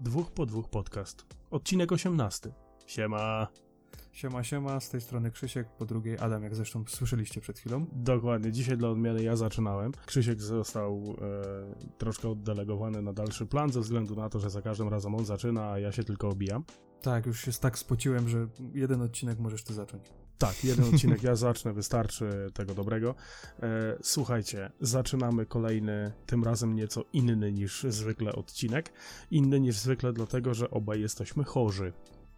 Dwóch po dwóch podcast. Odcinek 18. Siema. Siema, siema, z tej strony Krzysiek, po drugiej Adam, jak zresztą słyszeliście przed chwilą. Dokładnie, dzisiaj dla odmiany ja zaczynałem. Krzysiek został e, troszkę oddelegowany na dalszy plan, ze względu na to, że za każdym razem on zaczyna, a ja się tylko obijam. Tak, już się tak spociłem, że jeden odcinek możesz ty zacząć. Tak, jeden odcinek ja zacznę, wystarczy tego dobrego. E, słuchajcie, zaczynamy kolejny, tym razem nieco inny niż zwykle odcinek. Inny niż zwykle dlatego, że obaj jesteśmy chorzy.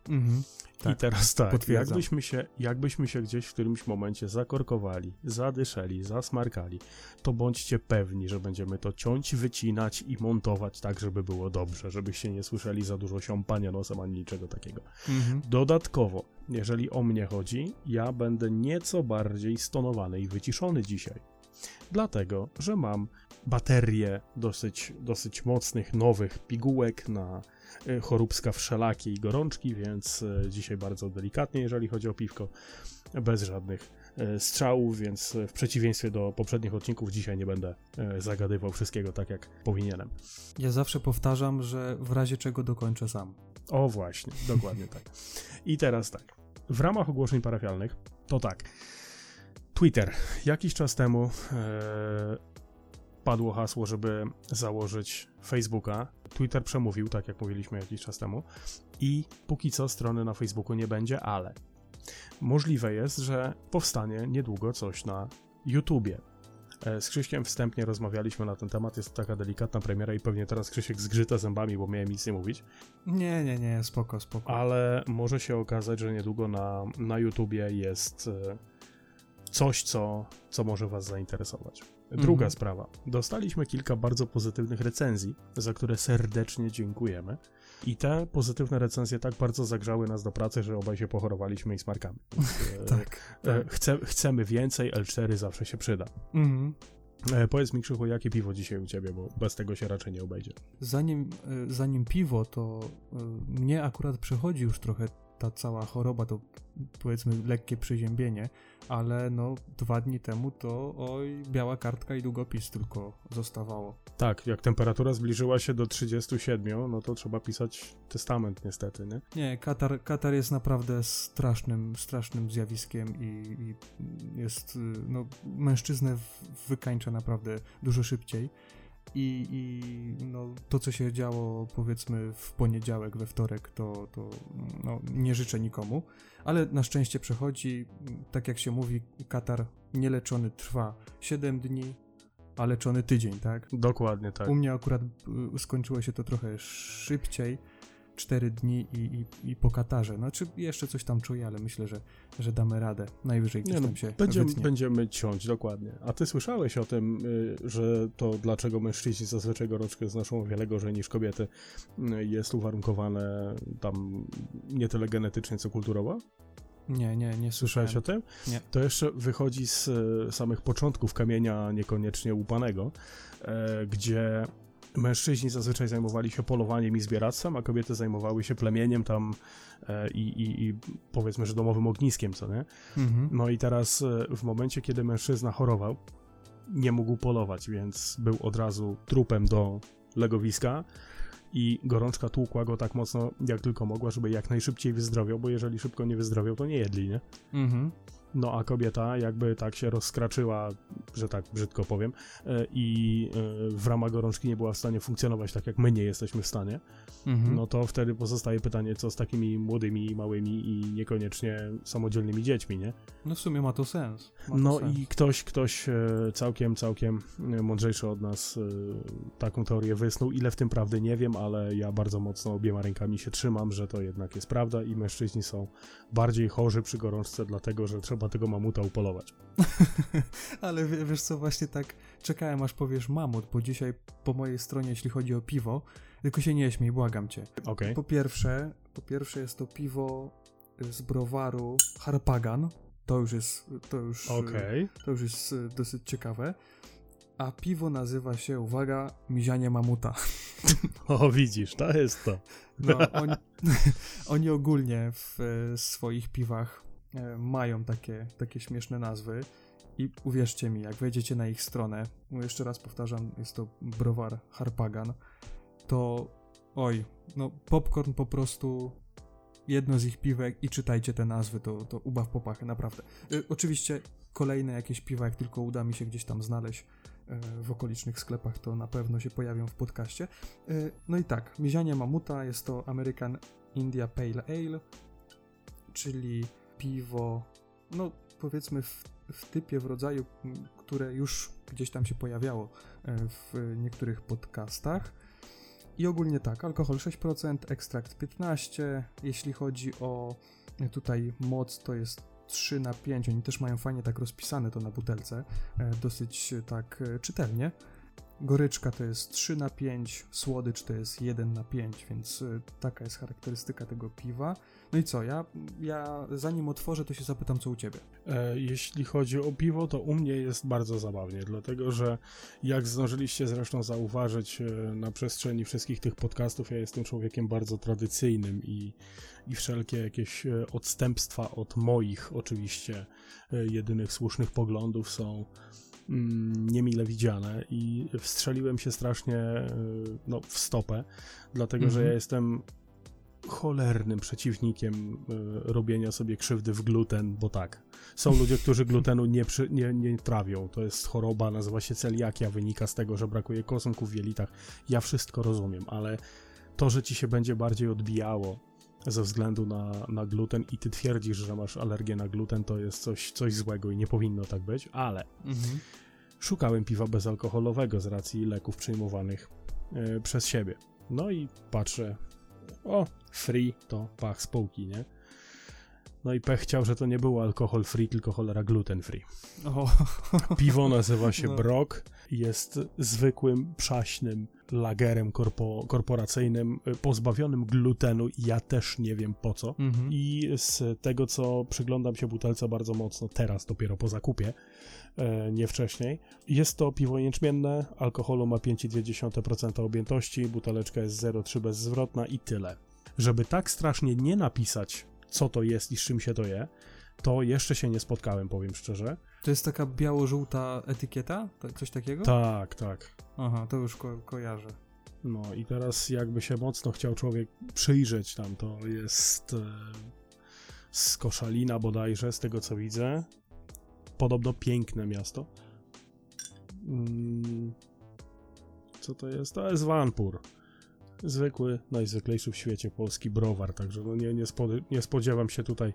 Mhm. I Tak, teraz tak, jakbyśmy się, jakbyśmy się gdzieś w którymś momencie zakorkowali, zadyszeli, zasmarkali, to bądźcie pewni, że będziemy to ciąć, wycinać i montować tak, żeby było dobrze, żebyście nie słyszeli za dużo siąpania nosem ani niczego takiego. Mhm. Dodatkowo, jeżeli o mnie chodzi, ja będę nieco bardziej stonowany i wyciszony dzisiaj. Dlatego, że mam baterię dosyć, dosyć mocnych, nowych pigułek na y, choróbska wszelakie i gorączki, więc y, dzisiaj bardzo delikatnie, jeżeli chodzi o piwko, bez żadnych y, strzałów, więc w przeciwieństwie do poprzednich odcinków dzisiaj nie będę zagadywał wszystkiego tak, jak powinienem. Ja zawsze powtarzam, że w razie czego dokończę sam. O właśnie, dokładnie tak. I teraz tak. W ramach ogłoszeń parafialnych, to tak. Twitter. Jakiś czas temu e, padło hasło, żeby założyć Facebooka. Twitter przemówił, tak jak mówiliśmy jakiś czas temu. I póki co strony na Facebooku nie będzie, ale możliwe jest, że powstanie niedługo coś na YouTubie. E, Z Krzyśkiem wstępnie rozmawialiśmy na ten temat, jest to taka delikatna premiera i pewnie teraz Krzysiek zgrzyta zębami, bo miałem nic nie mówić Nie, nie, nie, spoko, spoko. ale może się okazać, że niedługo na, na YouTubie jest e, coś, co, co może Was zainteresować. Druga Mhm. sprawa. Dostaliśmy kilka bardzo pozytywnych recenzji, za które serdecznie dziękujemy. I te pozytywne recenzje tak bardzo zagrzały nas do pracy, że obaj się pochorowaliśmy i smarkamy. E, Tak. e, chce, chcemy więcej, L4 zawsze się przyda. Mhm. E, powiedz mi, Krzychu, jakie piwo dzisiaj u Ciebie, bo bez tego się raczej nie obejdzie. Zanim, y, zanim piwo, to y, mnie akurat przechodzi już trochę ta cała choroba, to powiedzmy lekkie przeziębienie, ale no dwa dni temu to oj, biała kartka i długopis tylko zostawało. Tak, jak temperatura zbliżyła się do 37, no to trzeba pisać testament niestety, nie? Nie, Katar, Katar jest naprawdę strasznym, strasznym zjawiskiem i, i jest, y, no, mężczyznę wykańcza naprawdę dużo szybciej. I, I no, to, co się działo, powiedzmy, w poniedziałek, we wtorek, to, to no, nie życzę nikomu, ale na szczęście przechodzi. Tak jak się mówi, Katar nieleczony trwa 7 dni, a leczony tydzień, tak? Dokładnie tak. U mnie akurat y, skończyło się to trochę szybciej. 4 dni i, i, i po Katarze. Znaczy jeszcze coś tam czuję, ale myślę, że, że damy radę. Najwyżej gdzieś Nie no, tam się będziemy, wytnie. będziemy ciąć, dokładnie. A ty słyszałeś o tym, y, że to dlaczego mężczyźni zazwyczaj gorączkę znoszą o wiele gorzej niż kobiety y, jest uwarunkowane tam nie tyle genetycznie, co kulturowo? Nie, nie, nie Słyszałeś o tym? Nie. To jeszcze wychodzi z y, samych początków kamienia niekoniecznie łupanego, gdzie mężczyźni zazwyczaj zajmowali się polowaniem i zbieractwem, a kobiety zajmowały się plemieniem tam e, i, i, i powiedzmy, że domowym ogniskiem, co nie? Mhm. No i teraz e, w momencie, kiedy mężczyzna chorował, nie mógł polować, więc był od razu trupem do legowiska i gorączka tłukła go tak mocno, jak tylko mogła, żeby jak najszybciej wyzdrowiał, bo jeżeli szybko nie wyzdrowiał, to nie jedli, nie? Mhm. No a kobieta jakby tak się rozkraczyła, że tak brzydko powiem, e, i e, w ramach gorączki nie była w stanie funkcjonować tak, jak my nie jesteśmy w stanie, Mhm. no to wtedy pozostaje pytanie, co z takimi młodymi, małymi i niekoniecznie samodzielnymi dziećmi, nie? no w sumie ma to sens. Ma to No sens. i ktoś, ktoś e, całkiem, całkiem mądrzejszy od nas taką teorię wysnuł. Ile w tym prawdy nie wiem, ale ja bardzo mocno obiema rękami się trzymam, że to jednak jest prawda i mężczyźni są bardziej chorzy przy gorączce, dlatego że trzeba tego mamuta upolować. Ale wie- wiesz co, właśnie tak czekałem aż powiesz mamut, bo dzisiaj po mojej stronie, jeśli chodzi o piwo, tylko się nie śmiej, błagam cię. Okej. Po pierwsze, po pierwsze jest to piwo z browaru Harpagan. To już jest, to już, Okej. to już jest y, dosyć ciekawe. A piwo nazywa się, uwaga, mizianie mamuta. O, widzisz, to jest to. No, oni, oni ogólnie w e, swoich piwach e, mają takie, takie śmieszne nazwy. I uwierzcie mi, jak wejdziecie na ich stronę, jeszcze raz powtarzam, jest to browar Harpagan, to Oj, no popcorn po prostu jedno z ich piwek i czytajcie te nazwy, to, to ubaw popachy, naprawdę. Y, oczywiście kolejne jakieś piwa, jak tylko uda mi się gdzieś tam znaleźć y, w okolicznych sklepach, to na pewno się pojawią w podcaście. Y, no i tak, Mizianie Mamuta jest to American India Pale Ale, czyli piwo, no powiedzmy w, w typie, w rodzaju, które już gdzieś tam się pojawiało w niektórych podcastach. I ogólnie tak, alkohol 6%, ekstrakt 15%. Jeśli chodzi o tutaj moc, to jest 3 na 5. Oni też mają fajnie tak rozpisane to na butelce, e, dosyć tak e, czytelnie. Goryczka to jest 3 na 5, słodycz to jest 1 na 5, więc e, taka jest charakterystyka tego piwa. No i co, ja, ja zanim otworzę, to się zapytam, co u ciebie. E, jeśli chodzi o piwo, to u mnie jest bardzo zabawnie, dlatego że jak zdążyliście zresztą zauważyć e, na przestrzeni wszystkich tych podcastów, ja jestem człowiekiem bardzo tradycyjnym i, i wszelkie jakieś e, odstępstwa od moich, oczywiście, jedynych słusznych poglądów są niemile widziane i wstrzeliłem się strasznie no, w stopę, dlatego że ja mhm. jestem cholernym przeciwnikiem y, robienia sobie krzywdy w gluten, bo tak, są ludzie, którzy glutenu nie, przy, nie, nie trawią. To jest choroba, nazywa się celiakia, wynika z tego, że brakuje kosonków w jelitach. Ja wszystko rozumiem, ale to, że ci się będzie bardziej odbijało ze względu na, na gluten i ty twierdzisz, że masz alergię na gluten, to jest coś, coś złego i nie powinno tak być, ale mhm. szukałem piwa bezalkoholowego z racji leków przyjmowanych y, przez siebie. No i patrzę, o, free to pach spółki, nie? No i pech chciał, że to nie było alkohol free, tylko cholera gluten free. Oh. Piwo nazywa się no. Brock, jest zwykłym, przaśnym lagerem korpo, korporacyjnym, y, pozbawionym glutenu ja też nie wiem po co. Mhm. I z tego, co przyglądam się butelce bardzo mocno, teraz dopiero po zakupie, e, nie wcześniej, jest to piwo jęczmienne, alkoholu ma 5,2% objętości, buteleczka jest 0,3 bezzwrotna i tyle żeby tak strasznie nie napisać, co to jest i z czym się to je, to jeszcze się nie spotkałem, powiem szczerze. To jest taka biało-żółta etykieta? Coś takiego? Tak, tak. Aha, to już ko kojarzę. No i teraz jakby się mocno chciał człowiek przyjrzeć tam, to jest e, z Koszalina bodajże, z tego co widzę. Podobno piękne miasto. Mm, co to jest? To jest Wanpur zwykły, najzwyklejszy w świecie polski browar, także no nie, nie, nie spodziewam się tutaj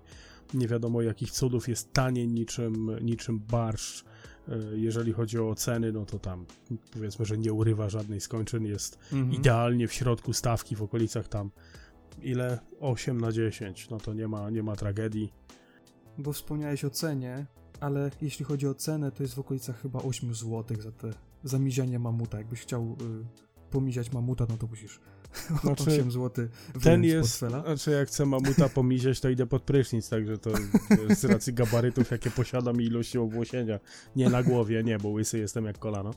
nie wiadomo jakich cudów, jest tanie niczym, niczym barszcz, e, jeżeli chodzi o ceny, no to tam powiedzmy, że nie urywa żadnej skończyn, jest mhm. idealnie w środku stawki, w okolicach tam ile? 8 na 10, no to nie ma, nie ma tragedii. Bo wspomniałeś o cenie, ale jeśli chodzi o cenę, to jest w okolicach chyba 8 zł za te zamizianie mamuta. Jakbyś chciał y, pomiziać mamuta, no to musisz. Znaczy, 8 zł ten jest, Znaczy jak chcę mamuta pomiziać, to idę pod prysznic, także to z racji gabarytów, jakie posiadam i ilości obłosienia, nie na głowie, nie, bo łysy jestem jak kolano,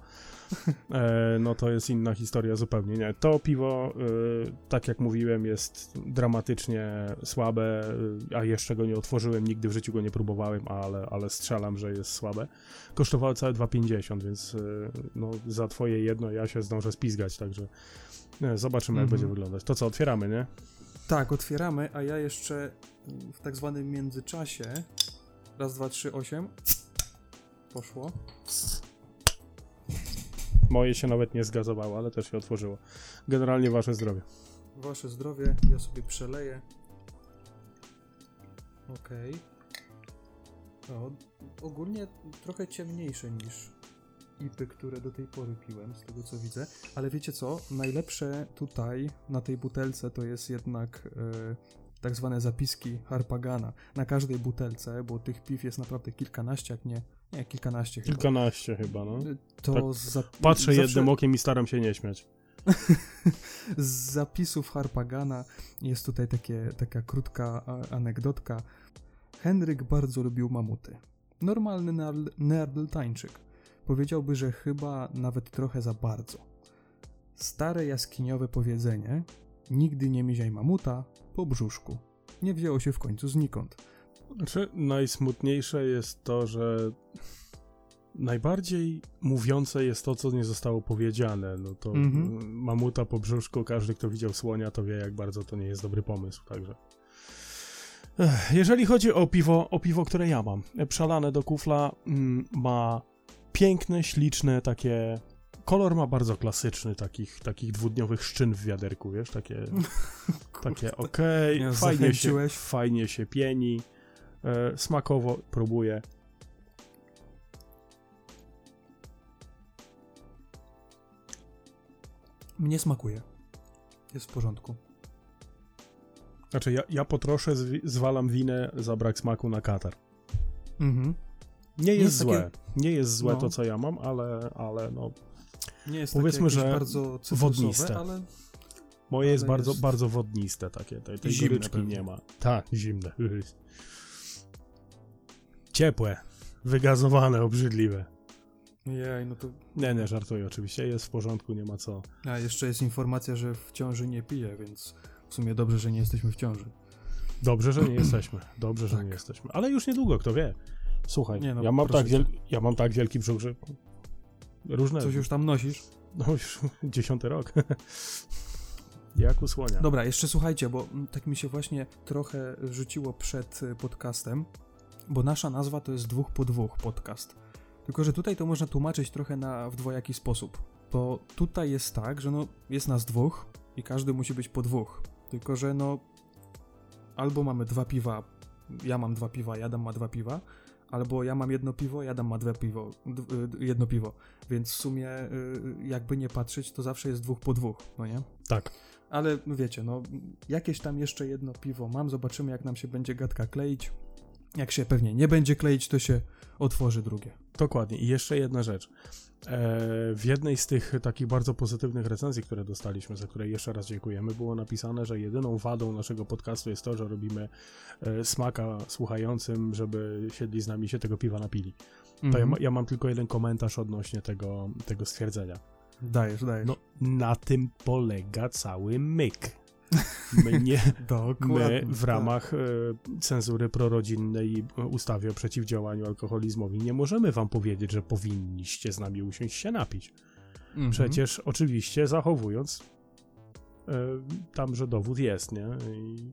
e, no to jest inna historia zupełnie, nie. To piwo, e, tak jak mówiłem, jest dramatycznie słabe, e, a jeszcze go nie otworzyłem, nigdy w życiu go nie próbowałem, ale, ale strzelam, że jest słabe. Kosztowało całe 2,50, więc e, no, za twoje jedno ja się zdążę spizgać, także zobaczymy, jak mhm. będzie wyglądać. To co, otwieramy, nie? Tak, otwieramy, a ja jeszcze w tak zwanym międzyczasie raz, dwa, trzy, osiem poszło. Moje się nawet nie zgazowało, ale też się otworzyło. Generalnie wasze zdrowie. Wasze zdrowie, ja sobie przeleję. Okej. Okay. ogólnie trochę ciemniejsze niż ipy, które do tej pory piłem, z tego co widzę. Ale wiecie co? Najlepsze tutaj na tej butelce to jest jednak e, tak zwane zapiski Harpagana. Na każdej butelce, bo tych piw jest naprawdę kilkanaście, jak nie nie, kilkanaście chyba. Kilkanaście chyba, no. To tak za... Patrzę zawsze... jednym okiem i staram się nie śmiać. Z zapisów Harpagana jest tutaj takie, taka krótka anegdotka. Henryk bardzo lubił mamuty. Normalny neandertańczyk. Powiedziałby, że chyba nawet trochę za bardzo. Stare jaskiniowe powiedzenie nigdy nie miziaj mamuta po brzuszku. Nie wzięło się w końcu znikąd. Znaczy, najsmutniejsze jest to, że najbardziej mówiące jest to, co nie zostało powiedziane. No to Mhm. mamuta po brzuszku, każdy, kto widział słonia, to wie, jak bardzo to nie jest dobry pomysł, także... Jeżeli chodzi o piwo, o piwo, które ja mam, e, przelane do kufla, mm, ma piękne, śliczne, takie... Kolor ma bardzo klasyczny, takich, takich dwudniowych szczyn w wiaderku, wiesz, takie, takie okej, mnie fajnie, się, fajnie się pieni, e, smakowo próbuję. Mnie smakuje. Jest w porządku. Znaczy, ja, ja po trosze zwi- zwalam winę za brak smaku na katar. Mhm. Nie jest, jest złe. takie- Nie jest złe No. to, co ja mam, ale, ale no, Nie jest Powiedzmy, że bardzo wodniste. ale moje jest Ale bardzo, jest- bardzo wodniste takie. Tej, tej zimne goryczki nie ma. Tak, zimne. Ciepłe. Wygazowane, obrzydliwe. jej, no to... Nie, nie, żartuję oczywiście. Jest w porządku, nie ma co. A jeszcze jest informacja, że w ciąży nie piję, więc w sumie dobrze, że nie jesteśmy w ciąży. Dobrze, że nie jesteśmy. Dobrze, że Tak. nie jesteśmy. Ale już niedługo, kto wie. Słuchaj, Nie no, ja, mam tak wiel... ja mam tak wielki brzuch, że różne... Coś już tam nosisz? No już dziesiąty rok. Jak u słonia. Dobra, jeszcze słuchajcie, bo tak mi się właśnie trochę rzuciło przed y, podcastem, bo nasza nazwa to jest dwóch po dwóch podcast. Tylko, że tutaj to można tłumaczyć trochę na, w dwojaki sposób. Bo tutaj jest tak, że no, jest nas dwóch i każdy musi być po dwóch. Tylko, że no, albo mamy dwa piwa, ja mam dwa piwa, Jadam ma dwa piwa, albo ja mam jedno piwo, Jadam ma dwa piwo, y, jedno piwo. Więc w sumie, y, jakby nie patrzeć, to zawsze jest dwóch po dwóch, no nie? Tak. Ale no wiecie, no jakieś tam jeszcze jedno piwo mam, zobaczymy jak nam się będzie gadka kleić. Jak się pewnie nie będzie kleić, to się otworzy drugie. Dokładnie. I jeszcze jedna rzecz. E, w jednej z tych takich bardzo pozytywnych recenzji, które dostaliśmy, za które jeszcze raz dziękujemy, było napisane, że jedyną wadą naszego podcastu jest to, że robimy e, smaka słuchającym, żeby siedli z nami się tego piwa napili. To ja, Mhm. ja mam tylko jeden komentarz odnośnie tego, tego stwierdzenia. Dajesz, dajesz. No, na tym polega cały myk. My nie. My w ramach e, cenzury prorodzinnej i e, ustawy o przeciwdziałaniu alkoholizmowi nie możemy wam powiedzieć, że powinniście z nami usiąść się napić. Mhm. Przecież oczywiście zachowując e, tam, że dowód jest, nie? I,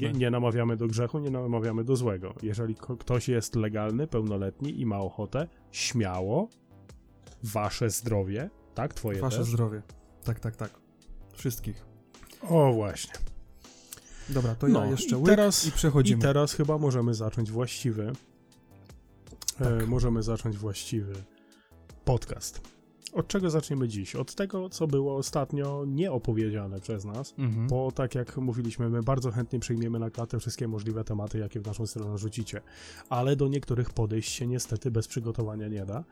nie? Nie namawiamy do grzechu, nie namawiamy do złego. Jeżeli ktoś jest legalny, pełnoletni i ma ochotę, śmiało, wasze zdrowie, tak? Twoje Wasze też. zdrowie. Tak, tak, tak. Wszystkich. O, właśnie. Dobra, to No, ja jeszcze i teraz- i przechodzimy. I teraz chyba możemy zacząć właściwy. E, Tak. możemy zacząć właściwy podcast. Od czego zaczniemy dziś? Od tego, co było ostatnio nieopowiedziane przez nas, Mhm. bo tak jak mówiliśmy, my bardzo chętnie przyjmiemy na klatę wszystkie możliwe tematy, jakie w naszą stronę rzucicie, ale do niektórych podejść się niestety bez przygotowania nie da.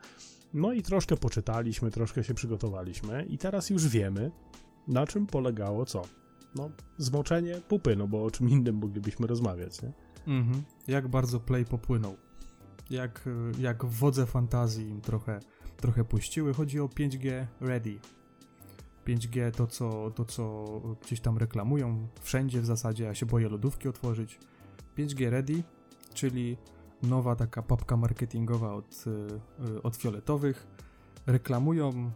No i troszkę poczytaliśmy, troszkę się przygotowaliśmy i teraz już wiemy, na czym polegało co. No, zmoczenie pupy, no bo o czym innym moglibyśmy rozmawiać, nie? Mhm. Jak bardzo play popłynął. Jak, jak wodze fantazji im trochę, trochę puściły. Chodzi o 5G Ready. 5G to co, to, co gdzieś tam reklamują, wszędzie w zasadzie, ja się boję lodówki otworzyć. 5G Ready, czyli nowa taka papka marketingowa od, y, y, od fioletowych. Reklamują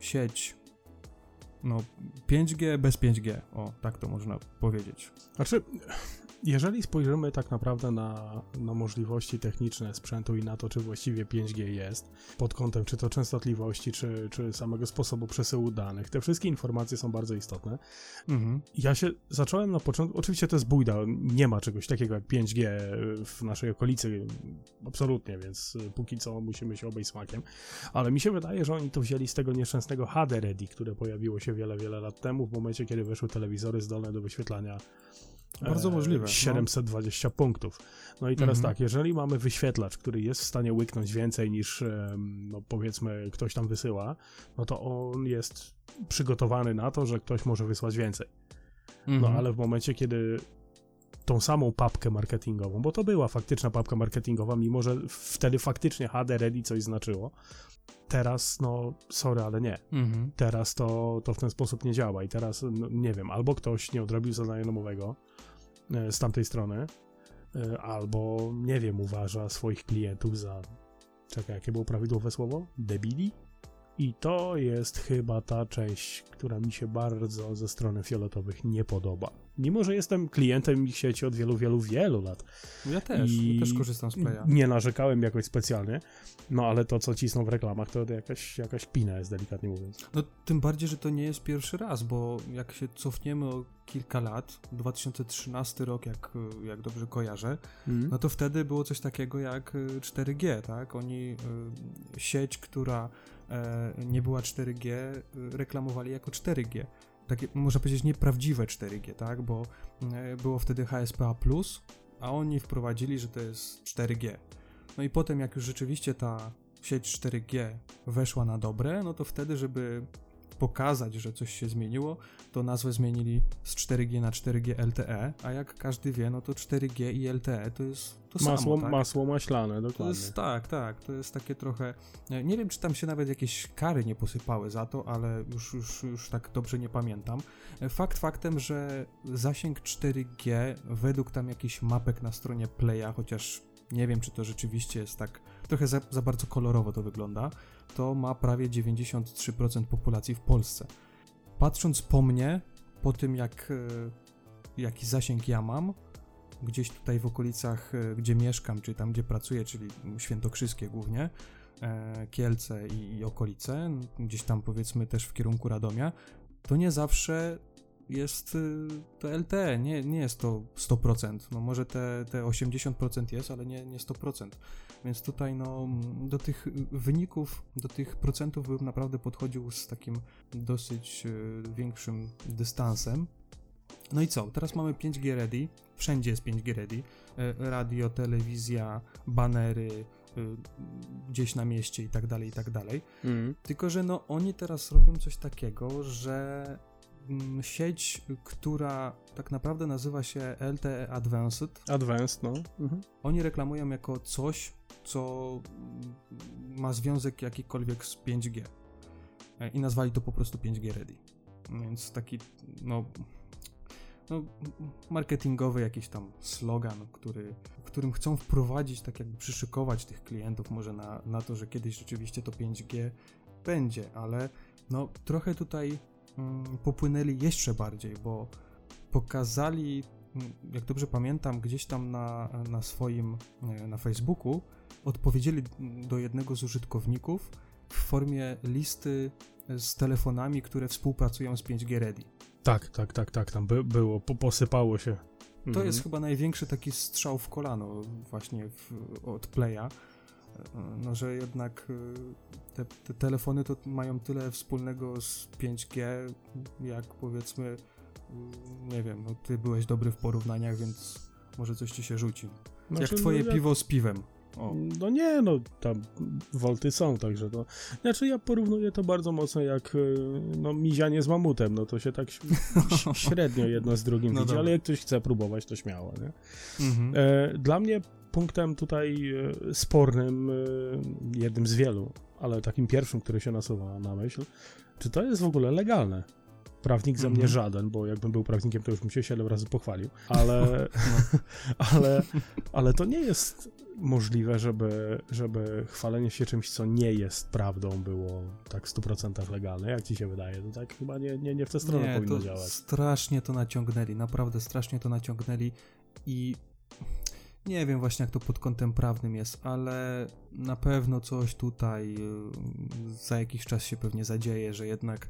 sieć no 5G bez 5G, o tak to można powiedzieć. Znaczy, jeżeli spojrzymy tak naprawdę na, na możliwości techniczne sprzętu i na to, czy właściwie 5G jest, pod kątem czy to częstotliwości, czy, czy samego sposobu przesyłu danych, te wszystkie informacje są bardzo istotne. Mhm. Ja się zacząłem na początku, oczywiście to jest bójda, nie ma czegoś takiego jak 5G w naszej okolicy, absolutnie, więc póki co musimy się obejść smakiem, ale mi się wydaje, że oni to wzięli z tego nieszczęsnego HD Ready, które pojawiło się wiele, wiele lat temu, w momencie, kiedy weszły telewizory zdolne do wyświetlania Bardzo możliwe, no. 720 punktów. No i teraz Mhm. tak, jeżeli mamy wyświetlacz, który jest w stanie łyknąć więcej niż, no powiedzmy, ktoś tam wysyła, no to on jest przygotowany na to, że ktoś może wysłać więcej. No Mhm. ale w momencie, kiedy tą samą papkę marketingową, bo to była faktyczna papka marketingowa, mimo że wtedy faktycznie HD Ready coś znaczyło, teraz, no, sorry, ale nie. Mhm. Teraz to, to w ten sposób nie działa i teraz, no, nie wiem, albo ktoś nie odrobił zadania domowego e, z tamtej strony, e, albo, nie wiem, uważa swoich klientów za czekaj, jakie było prawidłowe słowo? Debili? I to jest chyba ta część, która mi się bardzo ze strony fioletowych nie podoba. Mimo, że jestem klientem ich sieci od wielu, wielu, wielu lat. Ja też, ja też korzystam z Playa. Nie narzekałem jakoś specjalnie, no ale to, co cisną w reklamach, to jakaś, jakaś pina jest, delikatnie mówiąc. No tym bardziej, że to nie jest pierwszy raz, bo jak się cofniemy o kilka lat, 2013 rok, jak, jak dobrze kojarzę, Mm. no to wtedy było coś takiego jak y, 4G, tak? Oni y, sieć, która e, nie była 4G, y, reklamowali jako 4G. Takie, można powiedzieć, nieprawdziwe 4G, tak? Bo e, było wtedy HSPA+, a oni wprowadzili, że to jest 4G. No i potem, jak już rzeczywiście ta sieć 4G weszła na dobre, no to wtedy, żeby pokazać, że coś się zmieniło, to nazwę zmienili z 4G na 4G LTE, a jak każdy wie, no to 4G i LTE to jest to masło, samo, tak? masło maślane, To dokładnie. jest, tak, tak, to jest takie trochę, nie- nie wiem czy tam się nawet jakieś kary nie posypały za to, ale już, już, już tak dobrze nie pamiętam. Fakt faktem, że zasięg 4G według tam jakichś mapek na stronie Playa, chociaż nie wiem czy to rzeczywiście jest tak, trochę za, za bardzo kolorowo to wygląda, to ma prawie 93% populacji w Polsce. Patrząc po mnie, po tym jak, e, jaki zasięg ja mam, gdzieś tutaj w okolicach, e, gdzie mieszkam, czy tam, gdzie pracuję, czyli Świętokrzyskie głównie, e, Kielce i okolice, gdzieś tam powiedzmy też w kierunku Radomia, to nie zawsze jest y, to LTE, nie, nie jest to 100%, no może te, te 80% jest, ale nie, nie 100%, więc tutaj no do tych wyników, do tych procentów bym naprawdę podchodził z takim dosyć y, większym dystansem. No i co? Teraz mamy 5G ready. Wszędzie jest 5G ready. E, Radio, telewizja, banery, y, gdzieś na mieście i tak dalej, i tak dalej. Mm. Tylko, że no oni teraz robią coś takiego, że sieć, która tak naprawdę nazywa się LTE Advanced, Advanced, no. Mhm. oni reklamują jako coś, co mm, ma związek jakikolwiek z 5G. E, I nazwali to po prostu 5G Ready. Więc taki, no, no marketingowy jakiś tam slogan, który, którym chcą wprowadzić, tak jakby przyszykować tych klientów może na, na to, że kiedyś rzeczywiście to 5G będzie, ale no trochę tutaj mm, popłynęli jeszcze bardziej, bo pokazali, mm, jak dobrze pamiętam, gdzieś tam na, na swoim, e, na Facebooku, odpowiedzieli do jednego z użytkowników w formie listy z telefonami, które współpracują z 5G Ready. Tak, tak, tak, tak, tam by, było, po, posypało się. To Mhm. jest chyba największy taki strzał w kolano właśnie w, od Playa, no że jednak y, te, te telefony to mają tyle wspólnego z 5G, jak powiedzmy, y, nie wiem, no ty byłeś dobry w porównaniach, więc może coś ci się rzuci. Znaczy, jak twoje no, piwo z piwem. O. No nie, no tam wolty są, także to... Znaczy ja porównuję to bardzo mocno jak y, no mizianie z mamutem, no to się tak średnio jedno z drugim No widzi, dobra. ale jak ktoś chce próbować, to śmiało, nie? Mhm. E, Dla mnie punktem tutaj e, spornym, e, jednym z wielu, ale takim pierwszym, który się nasuwa na myśl, czy to jest w ogóle legalne? Prawnik ze mnie Mhm. żaden, bo jakbym był prawnikiem, to już bym się 7 razy pochwalił, ale, ale, ale to nie jest możliwe, żeby, żeby chwalenie się czymś, co nie jest prawdą, było tak w 100% legalne. Jak ci się wydaje? To tak chyba nie, nie, nie w tę stronę Nie, powinno to działać. strasznie to naciągnęli, naprawdę strasznie to naciągnęli i nie wiem właśnie jak to pod kątem prawnym jest, ale na pewno coś tutaj y, za jakiś czas się pewnie zadzieje, że jednak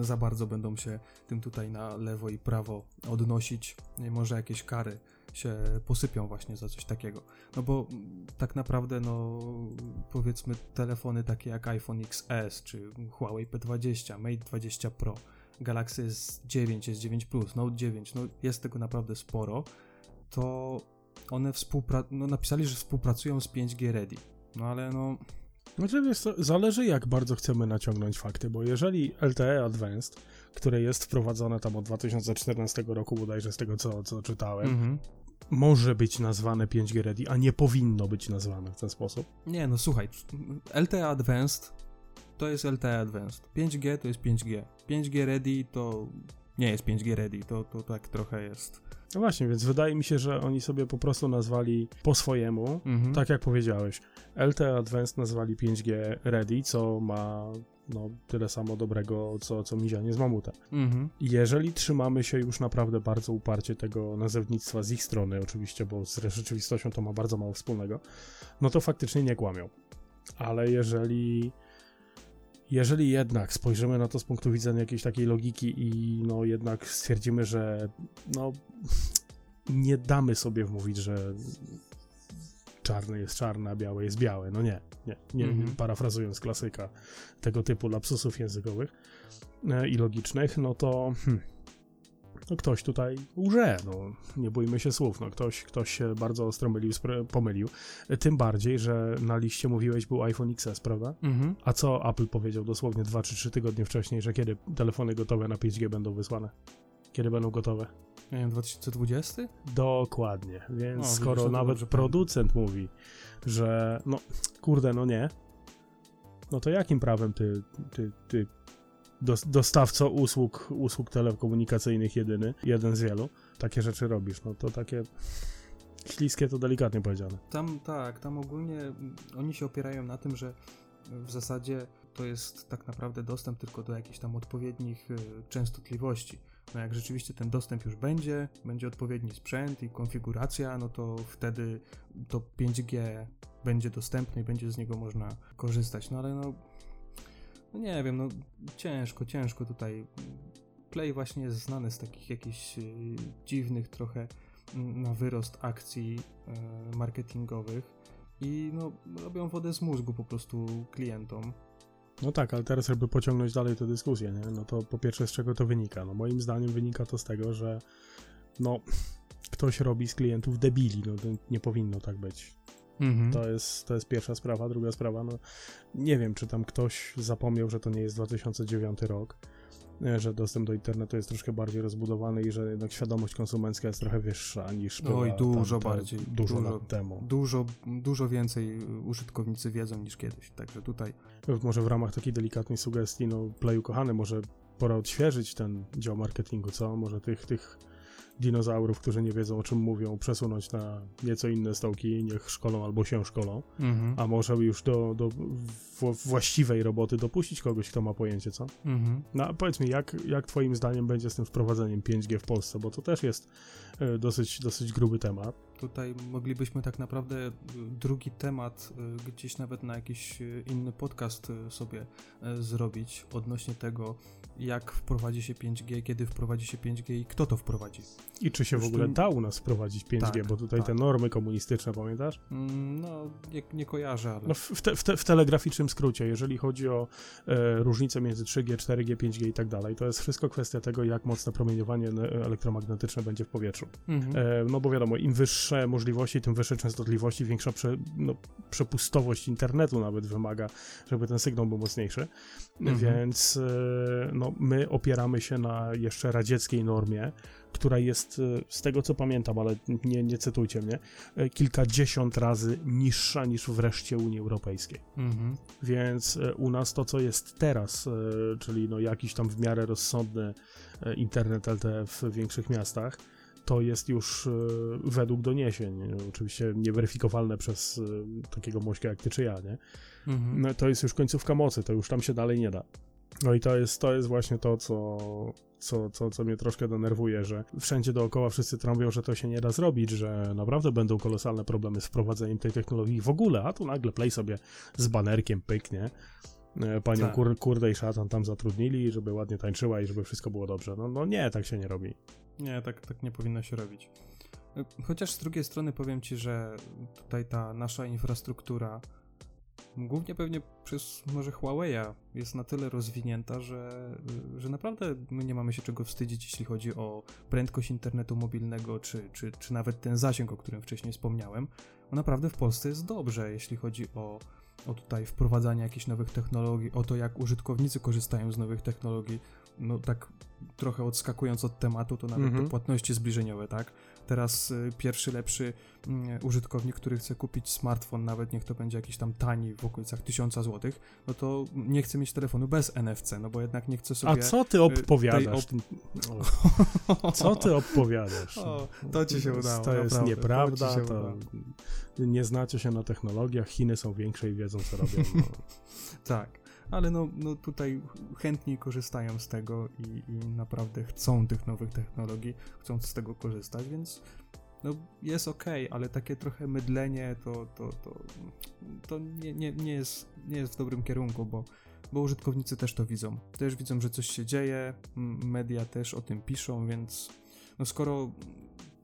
y, za bardzo będą się tym tutaj na lewo i prawo odnosić, może jakieś kary się posypią właśnie za coś takiego. No bo mm, tak naprawdę, no powiedzmy telefony takie jak iPhone XS czy Huawei P20, Mate 20 Pro, Galaxy S9, S9 Plus, Note 9, no jest tego naprawdę sporo, to one współpra- no, napisali, że współpracują z 5G Ready. No ale no, Znaczy, wiesz co, zależy jak bardzo chcemy naciągnąć fakty, bo jeżeli LTE Advanced, które jest wprowadzone tam od 2014 roku bodajże z tego co, co czytałem, mhm. może być nazwane 5G Ready, a nie powinno być nazwane w ten sposób. nie no słuchaj, LTE Advanced to jest LTE Advanced, 5G to jest 5G, 5G Ready to nie jest 5G Ready, to, to tak trochę jest No właśnie, więc wydaje mi się, że oni sobie po prostu nazwali po swojemu, Mhm. tak jak powiedziałeś. LTE Advanced nazwali 5G Ready, co ma no, tyle samo dobrego, co, co mizianie z mamuta. Mhm. Jeżeli trzymamy się już naprawdę bardzo uparcie tego nazewnictwa z ich strony, oczywiście, bo z rzeczywistością to ma bardzo mało wspólnego, no to faktycznie nie kłamią. Ale jeżeli jeżeli jednak spojrzymy na to z punktu widzenia jakiejś takiej logiki i no jednak stwierdzimy, że no nie damy sobie wmówić, że czarny jest czarny, a białe jest białe. No nie, nie, nie Mhm. parafrazując klasyka tego typu lapsusów językowych e, i logicznych, no to hmm, ktoś tutaj łże, no nie bójmy się słów, no ktoś, ktoś się bardzo ostro mylił, pomylił, tym bardziej, że na liście mówiłeś był iPhone XS, prawda? Mhm. A co Apple powiedział dosłownie 2 czy 3 tygodnie wcześniej, że kiedy telefony gotowe na 5G będą wysłane? Kiedy będą gotowe? Nie wiem, 2020? Dokładnie, więc O, widzisz, skoro no to nawet producent mówi, że no kurde, no nie, no to jakim prawem ty, ty, ty dostawco usług, usług telekomunikacyjnych jedyny, jeden z wielu, takie rzeczy robisz? No to takie śliskie to delikatnie powiedziane. Tam tak, tam ogólnie mm, oni się opierają na tym, że w zasadzie to jest tak naprawdę dostęp tylko do jakichś tam odpowiednich y, częstotliwości. No jak rzeczywiście ten dostęp już będzie, będzie odpowiedni sprzęt i konfiguracja, no to wtedy to 5G będzie dostępne i będzie z niego można korzystać. No ale no, no nie wiem, no ciężko, ciężko tutaj. Play właśnie jest znany z takich jakichś y, dziwnych trochę mm, na wyrost akcji e, marketingowych i no, robią wodę z mózgu po prostu klientom. No tak, ale teraz jakby pociągnąć dalej tę dyskusję, nie? No to po pierwsze z czego to wynika? No moim zdaniem wynika to z tego, że no ktoś robi z klientów debili, no nie powinno tak być. Mhm. To jest, to jest pierwsza sprawa. Druga sprawa, no nie wiem, czy tam ktoś zapomniał, że to nie jest 2009 rok, e, że dostęp do internetu jest troszkę bardziej rozbudowany i że jednak świadomość konsumencka jest trochę wyższa niż była Oj, dużo tam bardziej, Dużo, dużo. lat temu. Dużo, dużo więcej y, użytkownicy wiedzą niż kiedyś, także tutaj Może w ramach takiej delikatnej sugestii, no Playu kochany, może pora odświeżyć ten dział marketingu, co? Może tych, tych dinozaurów, którzy nie wiedzą o czym mówią, przesunąć na nieco inne stołki, niech szkolą albo się szkolą, mhm. a może już do, do właściwej roboty dopuścić kogoś, kto ma pojęcie, co? Mhm. No powiedz mi, jak, jak twoim zdaniem będzie z tym wprowadzeniem 5G w Polsce, bo to też jest e, dosyć, dosyć gruby temat. Tutaj moglibyśmy tak naprawdę y, drugi temat y, gdzieś nawet na jakiś y, inny podcast sobie zrobić odnośnie tego, jak wprowadzi się 5G, kiedy wprowadzi się 5G i kto to wprowadzi. I czy się w Już ogóle tu- da u nas wprowadzić 5G, Tak, bo tutaj te tak. normy komunistyczne, pamiętasz? Mm, No, nie, nie kojarzę, ale... No w, w, te, w, te, w telegraficznym skrócie, jeżeli chodzi o e, różnicę między 3G, 4G, 5G i tak dalej, to jest wszystko kwestia tego, jak mocne promieniowanie ne- elektromagnetyczne będzie w powietrzu. Mhm. E, no bo wiadomo, im wyższe możliwości, tym wyższe częstotliwości, większa prze, no, przepustowość internetu nawet wymaga, żeby ten sygnał był mocniejszy. Mhm. Więc e, no, my opieramy się na jeszcze radzieckiej normie, która jest, e, z tego co pamiętam, ale nie, nie cytujcie mnie, e, kilkadziesiąt razy niższa niż w reszcie Unii Europejskiej. Mhm. Więc u nas to, co jest teraz, czyli no jakiś tam w miarę rozsądny internet LTE w większych miastach, to jest już e, według doniesień, e, oczywiście nieweryfikowalne przez e, takiego mośka jak ty czy ja, nie? Mhm. No, to jest już końcówka mocy, to już tam się dalej nie da. No i to jest, to jest właśnie to, co, co, co, co mnie troszkę denerwuje, że wszędzie dookoła wszyscy trąbią, że to się nie da zrobić, że naprawdę będą kolosalne problemy z wprowadzeniem tej technologii w ogóle, a tu nagle Play sobie z banerkiem pyknie. Panią Tak. kur, kurde i szatan tam zatrudnili, żeby ładnie tańczyła i żeby wszystko było dobrze. No, no nie, tak się nie robi. Nie, tak, tak nie powinno się robić. Chociaż z drugiej strony powiem ci, że tutaj ta nasza infrastruktura, głównie pewnie przez może Huawei'a, jest na tyle rozwinięta, że, że naprawdę my nie mamy się czego wstydzić, jeśli chodzi o prędkość internetu mobilnego, czy, czy, czy nawet ten zasięg, o którym wcześniej wspomniałem. Bo naprawdę w Polsce jest dobrze, jeśli chodzi o, o tutaj wprowadzanie jakichś nowych technologii, o to, jak użytkownicy korzystają z nowych technologii. No tak trochę odskakując od tematu, to nawet Mhm. te płatności zbliżeniowe, tak? Teraz y, pierwszy lepszy mm, użytkownik, który chce kupić smartfon, nawet niech to będzie jakiś tam tani w okolicach 1000 zł, no to nie chce mieć telefonu bez NFC, no bo jednak nie chce sobie... A co ty opowiadasz? tej O, Co ty opowiadasz? O, to ci się udało, To jest naprawdę, to nieprawda, to udało. nie znacie się na technologiach, Chiny są większe i wiedzą co robią. No. Tak, ale no, no tutaj chętniej korzystają z tego i, i naprawdę chcą tych nowych technologii, chcą z tego korzystać, więc no jest ok, ale takie trochę mydlenie to, to, to, to nie, nie, nie, jest, nie jest w dobrym kierunku, bo, bo użytkownicy też to widzą. Też widzą, że coś się dzieje, media też o tym piszą, więc no skoro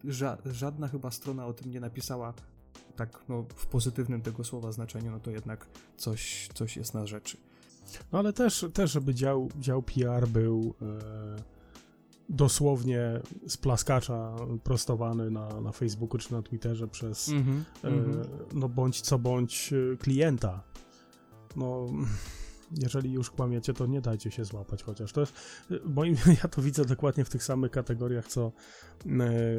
ża- żadna chyba strona o tym nie napisała tak no, w pozytywnym tego słowa znaczeniu, no to jednak coś, coś jest na rzeczy. No ale też, też żeby dział, dział PR był e, dosłownie z plaskacza prostowany na, na Facebooku czy na Twitterze przez Mhm, e, no bądź co bądź e, klienta. No jeżeli już kłamiecie, to nie dajcie się złapać chociaż. To jest, moim, ja to widzę dokładnie w tych samych kategoriach, co e,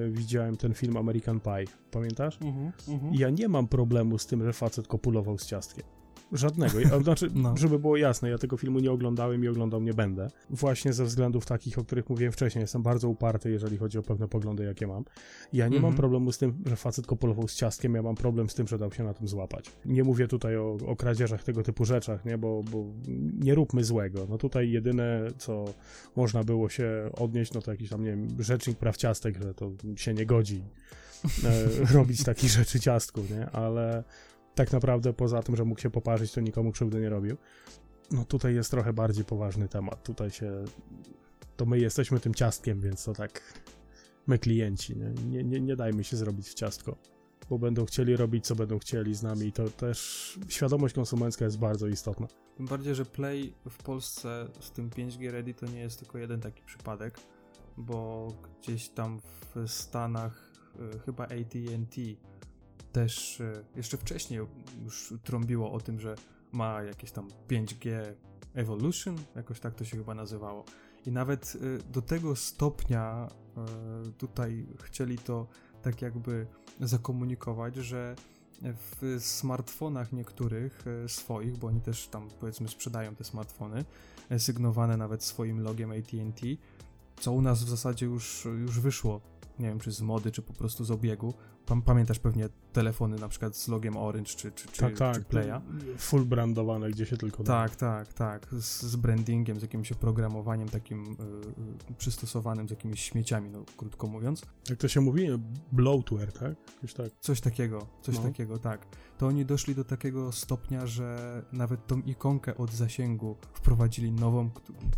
widziałem ten film American Pie. Pamiętasz? Mhm, mhm. I ja nie mam problemu z tym, że facet kopulował z ciastkiem. Żadnego. Ja, znaczy, No. żeby było jasne, ja tego filmu nie oglądałem i oglądał nie będę. Właśnie ze względów takich, o których mówiłem wcześniej. Jestem bardzo uparty, jeżeli chodzi o pewne poglądy, jakie mam. Ja nie mam Mhm. problemu z tym, że facet kopulował z ciastkiem, ja mam problem z tym, że dał się na tym złapać. Nie mówię tutaj o, o kradzieżach, tego typu rzeczach, nie? Bo, bo nie róbmy złego. No tutaj jedyne, co można było się odnieść, no to jakiś tam, nie wiem, rzecznik praw ciastek, że to się nie godzi e, robić takich rzeczy ciastku, nie? Ale tak naprawdę poza tym, że mógł się poparzyć, to nikomu krzywdy nie robił. No tutaj jest trochę bardziej poważny temat. Tutaj się... To my jesteśmy tym ciastkiem, więc to tak... My klienci, nie? Nie, nie, nie dajmy się zrobić w ciastko. Bo będą chcieli robić, co będą chcieli z nami i to też świadomość konsumencka jest bardzo istotna. Tym bardziej, że Play w Polsce z tym 5G Ready to nie jest tylko jeden taki przypadek, bo gdzieś tam w Stanach y, chyba AT&T też y, jeszcze wcześniej już trąbiło o tym, że ma jakieś tam 5G Evolution, jakoś tak to się chyba nazywało. I nawet y, do tego stopnia y, tutaj chcieli to tak jakby zakomunikować, że w smartfonach niektórych e, swoich, bo oni też tam powiedzmy sprzedają te smartfony, e, sygnowane nawet swoim logiem AT&T, co u nas w zasadzie już, już wyszło, nie wiem czy z mody, czy po prostu z obiegu. Pam, pamiętasz pewnie telefony na przykład z logiem Orange czy, czy, czy, tak, tak. czy Playa? Full brandowane, gdzie się tylko da. Tak, tak, tak. Z, z brandingiem, z jakimś oprogramowaniem takim y, y, przystosowanym, z jakimiś śmieciami, no krótko mówiąc. Jak to się mówi? Bloatware, tak? Jakoś tak. Coś takiego, coś No. takiego, tak. To oni doszli do takiego stopnia, że nawet tą ikonkę od zasięgu wprowadzili nową,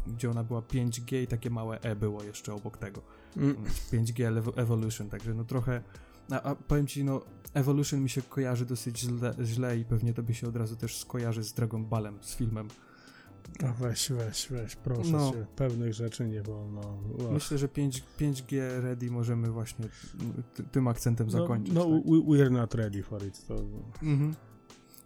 gdzie ona była 5G i takie małe E było jeszcze obok tego. Mm. 5G Evo- Evolution, także no trochę... A, a powiem ci, no Evolution mi się kojarzy dosyć źle, źle i pewnie tobie się od razu też skojarzy z Dragon Ballem, z filmem. A weź, weź, weź, proszę No. cię. Pewnych rzeczy nie wolno. Ach. Myślę, że 5, 5G Ready możemy właśnie ty, tym akcentem zakończyć. No, no tak? we- we're not ready for it. To... Mhm.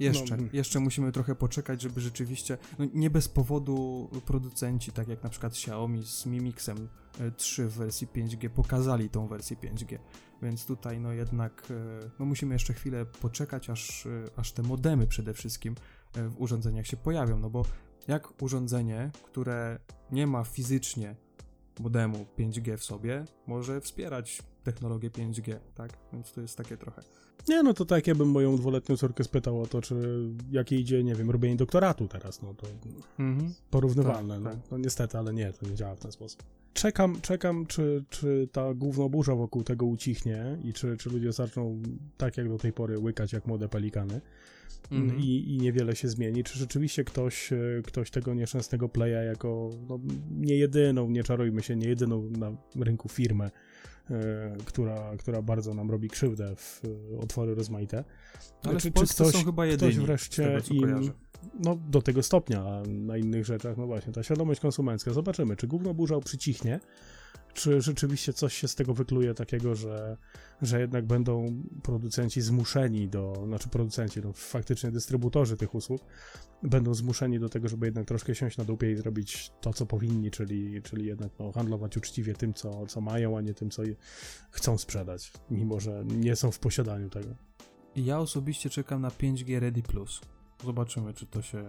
Jeszcze, No, jeszcze musimy trochę poczekać, żeby rzeczywiście, no nie bez powodu producenci, tak jak na przykład Xiaomi z Mi Mixem e, 3 w wersji 5G pokazali tą wersję 5G, więc tutaj no jednak e, no musimy jeszcze chwilę poczekać, aż, e, aż te modemy przede wszystkim e, w urządzeniach się pojawią, no bo jak urządzenie, które nie ma fizycznie modemu 5G w sobie, może wspierać technologię 5G, tak? Więc to jest takie trochę Nie, no to tak, jakbym moją dwuletnią córkę spytał o to, czy jak jej idzie, nie wiem, robienie doktoratu teraz, no to mhm. porównywalne. Tak, no, tak. no niestety, ale nie, to nie działa w ten sposób. Czekam, czekam, czy, czy ta głównoburza wokół tego ucichnie i czy, czy ludzie zaczną tak jak do tej pory łykać jak młode pelikany Mhm. i, i niewiele się zmieni. Czy rzeczywiście ktoś, e, ktoś tego nieszczęsnego playa jako no, nie jedyną, nie czarujmy się, nie jedyną na rynku firmę, która, która bardzo nam robi krzywdę w e, otwory rozmaite. Ale czy, w Polsce czy ktoś, są chyba ktoś jedyni, z wreszcie tego, im, kojarzę. no do tego stopnia, a na innych rzeczach, no właśnie, ta świadomość konsumencka. Zobaczymy, czy gówno burza przycichnie, czy rzeczywiście coś się z tego wykluje takiego, że, że jednak będą producenci zmuszeni do, znaczy producenci, no faktycznie dystrybutorzy tych usług, będą zmuszeni do tego, żeby jednak troszkę siąść na dupie i zrobić to, co powinni, czyli, czyli jednak no, handlować uczciwie tym, co, co mają, a nie tym, co chcą sprzedać, mimo że nie są w posiadaniu tego. Ja osobiście czekam na 5G Ready Plus. Zobaczymy, czy to się,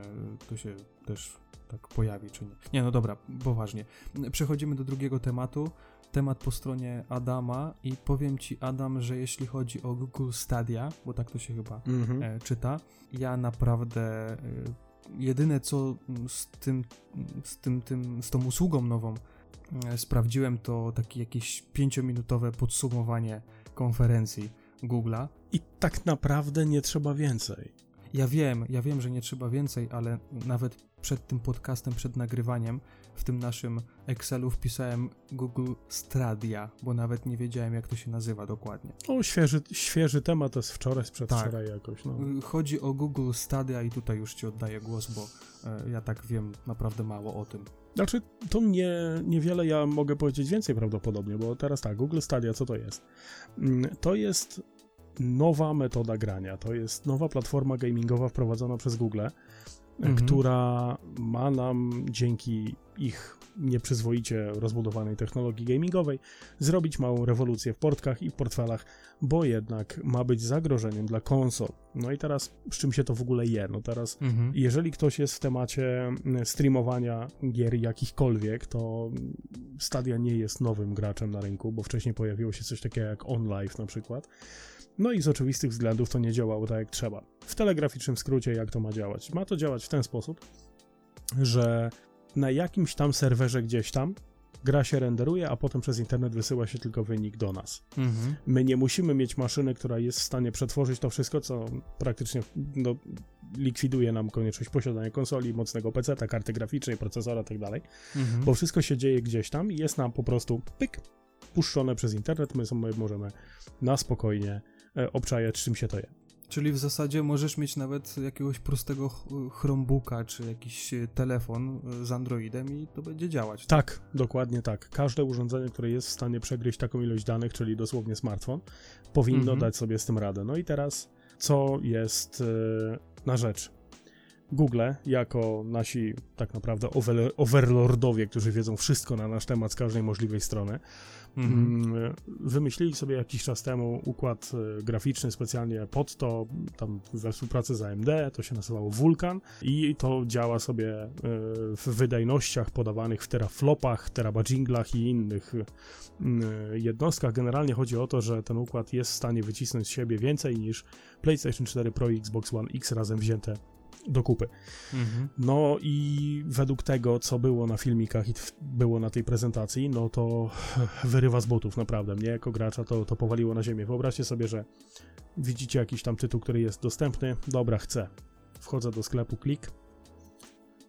to się też tak pojawi, czy nie. Nie, no dobra, poważnie. Przechodzimy do drugiego tematu. Temat po stronie Adama i powiem ci, Adam, że jeśli chodzi o Google Stadia, bo tak to się chyba mhm. e, czyta, ja naprawdę e, jedyne co z tym, z tym, tym, z tą usługą nową e, sprawdziłem, to takie jakieś pięciominutowe podsumowanie konferencji Google'a. I tak naprawdę nie trzeba więcej. Ja wiem, ja wiem, że nie trzeba więcej, ale nawet przed tym podcastem, przed nagrywaniem, w tym naszym Excelu wpisałem Google Stradia, bo nawet nie wiedziałem, jak to się nazywa dokładnie. O, świeży, świeży temat, to jest wczoraj, przedwczoraj tak. jakoś. No. Y, chodzi o Google Stadia i tutaj już ci oddaję głos, bo e, ja tak wiem naprawdę mało o tym. Znaczy, to nie, niewiele ja mogę powiedzieć więcej prawdopodobnie, bo teraz tak, Google Stadia, co to jest? Mm, to jest nowa metoda grania. To jest nowa platforma gamingowa wprowadzona przez Google, mhm. która ma nam dzięki ich nieprzyzwoicie rozbudowanej technologii gamingowej zrobić małą rewolucję w portkach i w portfelach, bo jednak ma być zagrożeniem dla konsol. No i teraz z czym się to w ogóle je? No teraz, mhm. jeżeli ktoś jest w temacie mm, streamowania gier jakichkolwiek, to Stadia nie jest nowym graczem na rynku, bo wcześniej pojawiło się coś takiego jak OnLive na przykład. No i z oczywistych względów to nie działało tak jak trzeba. W telegraficznym skrócie, jak to ma działać? Ma to działać w ten sposób, że na jakimś tam serwerze gdzieś tam gra się renderuje, a potem przez internet wysyła się tylko wynik do nas. Mhm. My nie musimy mieć maszyny, która jest w stanie przetworzyć to wszystko, co praktycznie no, likwiduje nam konieczność posiadania konsoli, mocnego PC, karty graficznej, procesora itd., tak mhm. bo wszystko się dzieje gdzieś tam i jest nam po prostu pyk, puszczone przez internet, my sobie możemy na spokojnie E, obczajać, czym się to je. Czyli w zasadzie możesz mieć nawet jakiegoś prostego Chromebooka czy jakiś e, telefon e, z Androidem i to będzie działać. Tak? tak, dokładnie tak. Każde urządzenie, które jest w stanie przegryźć taką ilość danych, czyli dosłownie smartfon, powinno mhm. dać sobie z tym radę. No i teraz, co jest na rzecz? Google, jako nasi tak naprawdę overlordowie, którzy wiedzą wszystko na nasz temat z każdej możliwej strony, Mhm. Mm, wymyślili sobie jakiś czas temu układ e, graficzny specjalnie pod to, tam we współpracy z AMD, to się nazywało Vulkan i to działa sobie e, w wydajnościach podawanych w teraflopach, terabajinglach i innych mm, jednostkach. Generalnie chodzi o to, że ten układ jest w stanie wycisnąć z siebie więcej niż PlayStation 4 Pro i Xbox One X razem wzięte do kupy. Mhm. No i według tego, co było na filmikach i było na tej prezentacji, no to wyrywa z butów, naprawdę. Mnie jako gracza to, to powaliło na ziemię. Wyobraźcie sobie, że widzicie jakiś tam tytuł, który jest dostępny. Dobra, chcę. Wchodzę do sklepu, klik.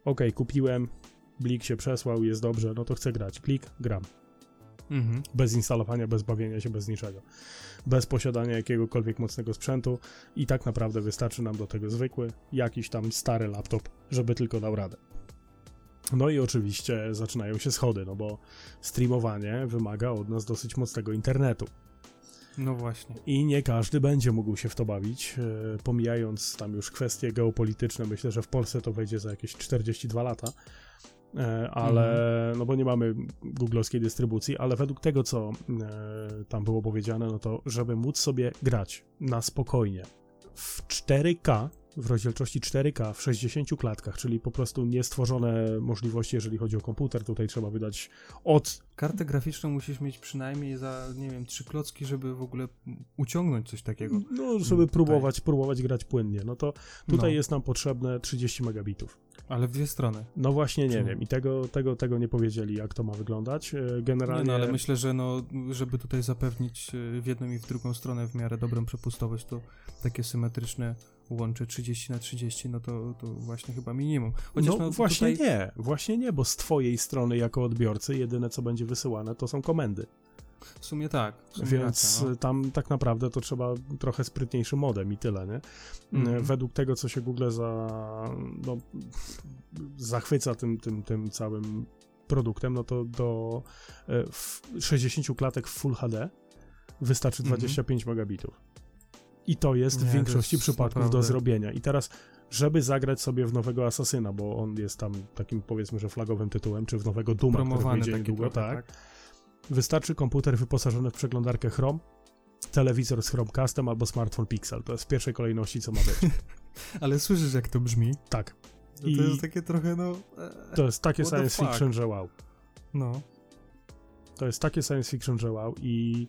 Ok, kupiłem. Blik się przesłał, jest dobrze, no to chcę grać. Klik, gram. Mhm. Bez instalowania, bez bawienia się, bez niczego. Bez posiadania jakiegokolwiek mocnego sprzętu i tak naprawdę wystarczy nam do tego zwykły, jakiś tam stary laptop, żeby tylko dał radę. No i oczywiście zaczynają się schody, no bo streamowanie wymaga od nas dosyć mocnego internetu. No właśnie. I nie każdy będzie mógł się w to bawić. E, pomijając tam już kwestie geopolityczne, myślę, że w Polsce to wejdzie za jakieś 42 lata. E, ale mhm. no bo nie mamy googlowskiej dystrybucji, ale według tego, co e, tam było powiedziane, no to żeby móc sobie grać na spokojnie w 4K, w rozdzielczości 4K w 60 klatkach, czyli po prostu niestworzone możliwości, jeżeli chodzi o komputer. Tutaj trzeba wydać od. Kartę graficzną musisz mieć przynajmniej za, nie wiem, trzy klocki, żeby w ogóle uciągnąć coś takiego. No, żeby próbować, próbować grać płynnie. No to tutaj no. jest nam potrzebne 30 megabitów. Ale w dwie strony. No właśnie nie wiem i tego, tego, tego nie powiedzieli, jak to ma wyglądać. E, generalnie... Nie, no, ale myślę, że no, żeby tutaj zapewnić e, w jedną i w drugą stronę w miarę dobrą przepustowość, to takie symetryczne łącze 30 na 30, no to, to właśnie chyba minimum. Chociaż no, no właśnie tutaj... nie, właśnie nie, bo z twojej strony jako odbiorcy jedyne co będzie wysyłane to są komendy. W sumie tak. W sumie Więc racja, no. tam tak naprawdę to trzeba trochę sprytniejszy modem i tyle, nie? Mm. Według tego, co się Google za, no, zachwyca tym, tym, tym całym produktem, no to do e, 60 klatek w Full HD wystarczy 25 mhm. megabitów. I to jest Nie, w większości jest przypadków naprawdę... do zrobienia. I teraz, żeby zagrać sobie w nowego Asasyna, bo on jest tam takim powiedzmy, że flagowym tytułem, czy w nowego Duma, Promowany który niedługo, tak, tak, wystarczy komputer wyposażony w przeglądarkę Chrome, telewizor z Chromecastem albo smartfon Pixel. To jest w pierwszej kolejności, co ma być. Ale słyszysz, jak to brzmi? Tak. No I to jest takie trochę, no... E, to jest takie science fiction, że wow. No. To jest takie science fiction, że wow i...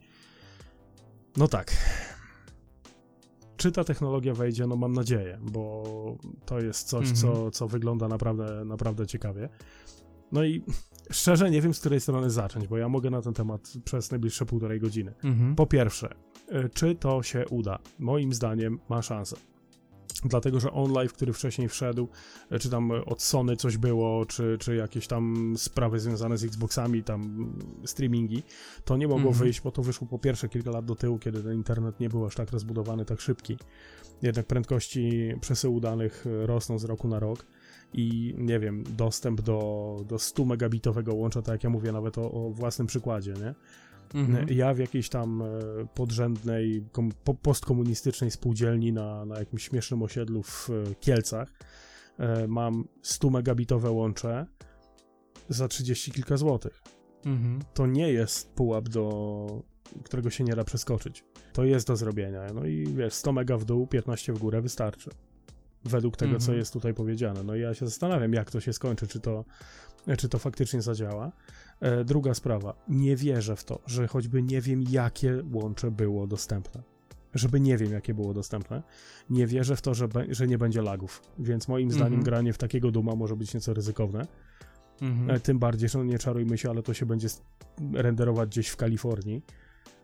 No tak. Czy ta technologia wejdzie? No mam nadzieję, bo to jest coś, co, mhm. co wygląda naprawdę, naprawdę ciekawie. No i szczerze nie wiem, z której strony zacząć, bo ja mogę na ten temat przez najbliższe półtorej godziny. Mhm. Po pierwsze, y, czy to się uda? Moim zdaniem ma szansę. Dlatego, że OnLive, który wcześniej wszedł, y, czy tam od Sony coś było, czy, czy jakieś tam sprawy związane z Xboxami, tam streamingi, to nie mogło mhm. wyjść, bo to wyszło po pierwsze kilka lat do tyłu, kiedy ten internet nie był aż tak rozbudowany, tak szybki. Jednak prędkości przesyłu danych y, rosną z roku na rok i nie wiem, dostęp do, do 100 megabitowego łącza, tak jak ja mówię nawet o, o własnym przykładzie, nie? Mhm. Ja w jakiejś tam e, podrzędnej, postkomunistycznej spółdzielni na, na jakimś śmiesznym osiedlu w e, Kielcach e, mam 100 megabitowe łącze za 30 kilka złotych. Mhm. To nie jest pułap, do którego się nie da przeskoczyć. To jest do zrobienia. No i wiesz, 100 mega w dół, 15 w górę wystarczy według tego, co mhm. jest tutaj powiedziane. No i ja się zastanawiam, jak to się skończy, czy to, czy to faktycznie zadziała. E, druga sprawa, nie wierzę w to, że choćby nie wiem, jakie łącze było dostępne. Żeby nie wiem, jakie było dostępne. Nie wierzę w to, że, że nie będzie lagów. Więc moim zdaniem mhm. granie w takiego Duma może być nieco ryzykowne. Mhm. E, tym bardziej, że no nie czarujmy się, ale to się będzie renderować gdzieś w Kalifornii.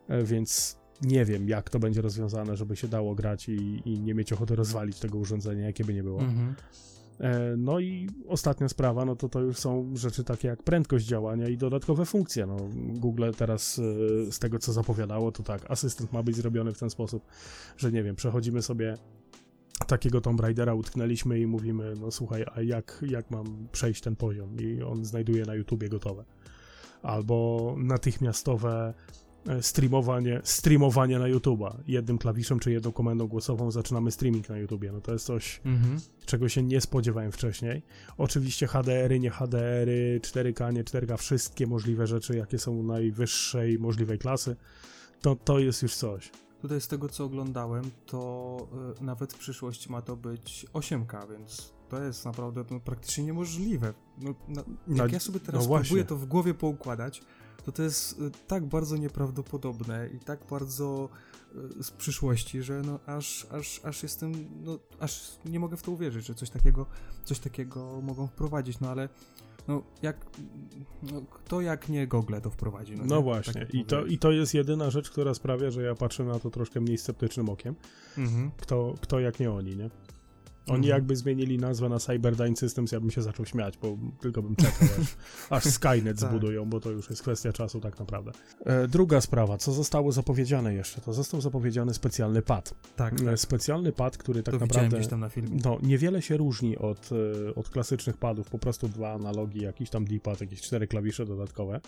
E, więc nie wiem, jak to będzie rozwiązane, żeby się dało grać i, i nie mieć ochoty rozwalić tego urządzenia, jakie by nie było. Mhm. E, no i ostatnia sprawa, no to to już są rzeczy takie jak prędkość działania i dodatkowe funkcje. No, Google teraz e, z tego, co zapowiadało, to tak, asystent ma być zrobiony w ten sposób, że nie wiem, przechodzimy sobie takiego Tomb Raidera, utknęliśmy i mówimy, no słuchaj, a jak, jak mam przejść ten poziom? I on znajduje na YouTubie gotowe. Albo natychmiastowe E, streamowanie, streamowanie na YouTube'a. Jednym klawiszem czy jedną komendą głosową zaczynamy streaming na YouTubie. No to jest coś, mhm. czego się nie spodziewałem wcześniej. Oczywiście HDR-y, nie HDR-y, 4K, nie 4K, wszystkie możliwe rzeczy, jakie są najwyższej możliwej klasy, to, to jest już coś. Tutaj z tego, co oglądałem, to y, nawet w przyszłości ma to być 8K, więc to jest naprawdę no, praktycznie niemożliwe. No, no, jak ja sobie teraz no próbuję to w głowie poukładać, to to jest y, tak bardzo nieprawdopodobne i tak bardzo y, z przyszłości, że no aż, aż, aż jestem, no aż nie mogę w to uwierzyć, że coś takiego, coś takiego mogą wprowadzić, no ale no jak, no, kto jak nie Google to wprowadzi. No, no właśnie tak I, to, i to jest jedyna rzecz, która sprawia, że ja patrzę na to troszkę mniej sceptycznym okiem. Mhm. Kto, kto jak nie oni, nie? Oni mhm. jakby zmienili nazwę na Cyberdyne Systems, ja bym się zaczął śmiać, bo tylko bym czekał, aż, aż Skynet tak. zbudują, bo to już jest kwestia czasu tak naprawdę. E, druga sprawa, co zostało zapowiedziane jeszcze, to został zapowiedziany specjalny pad. Tak. E, specjalny pad, który tak to naprawdę gdzieś tam na filmie. No, niewiele się różni od, e, od klasycznych padów, po prostu dwa analogi, jakiś tam D-pad, jakieś cztery klawisze dodatkowe.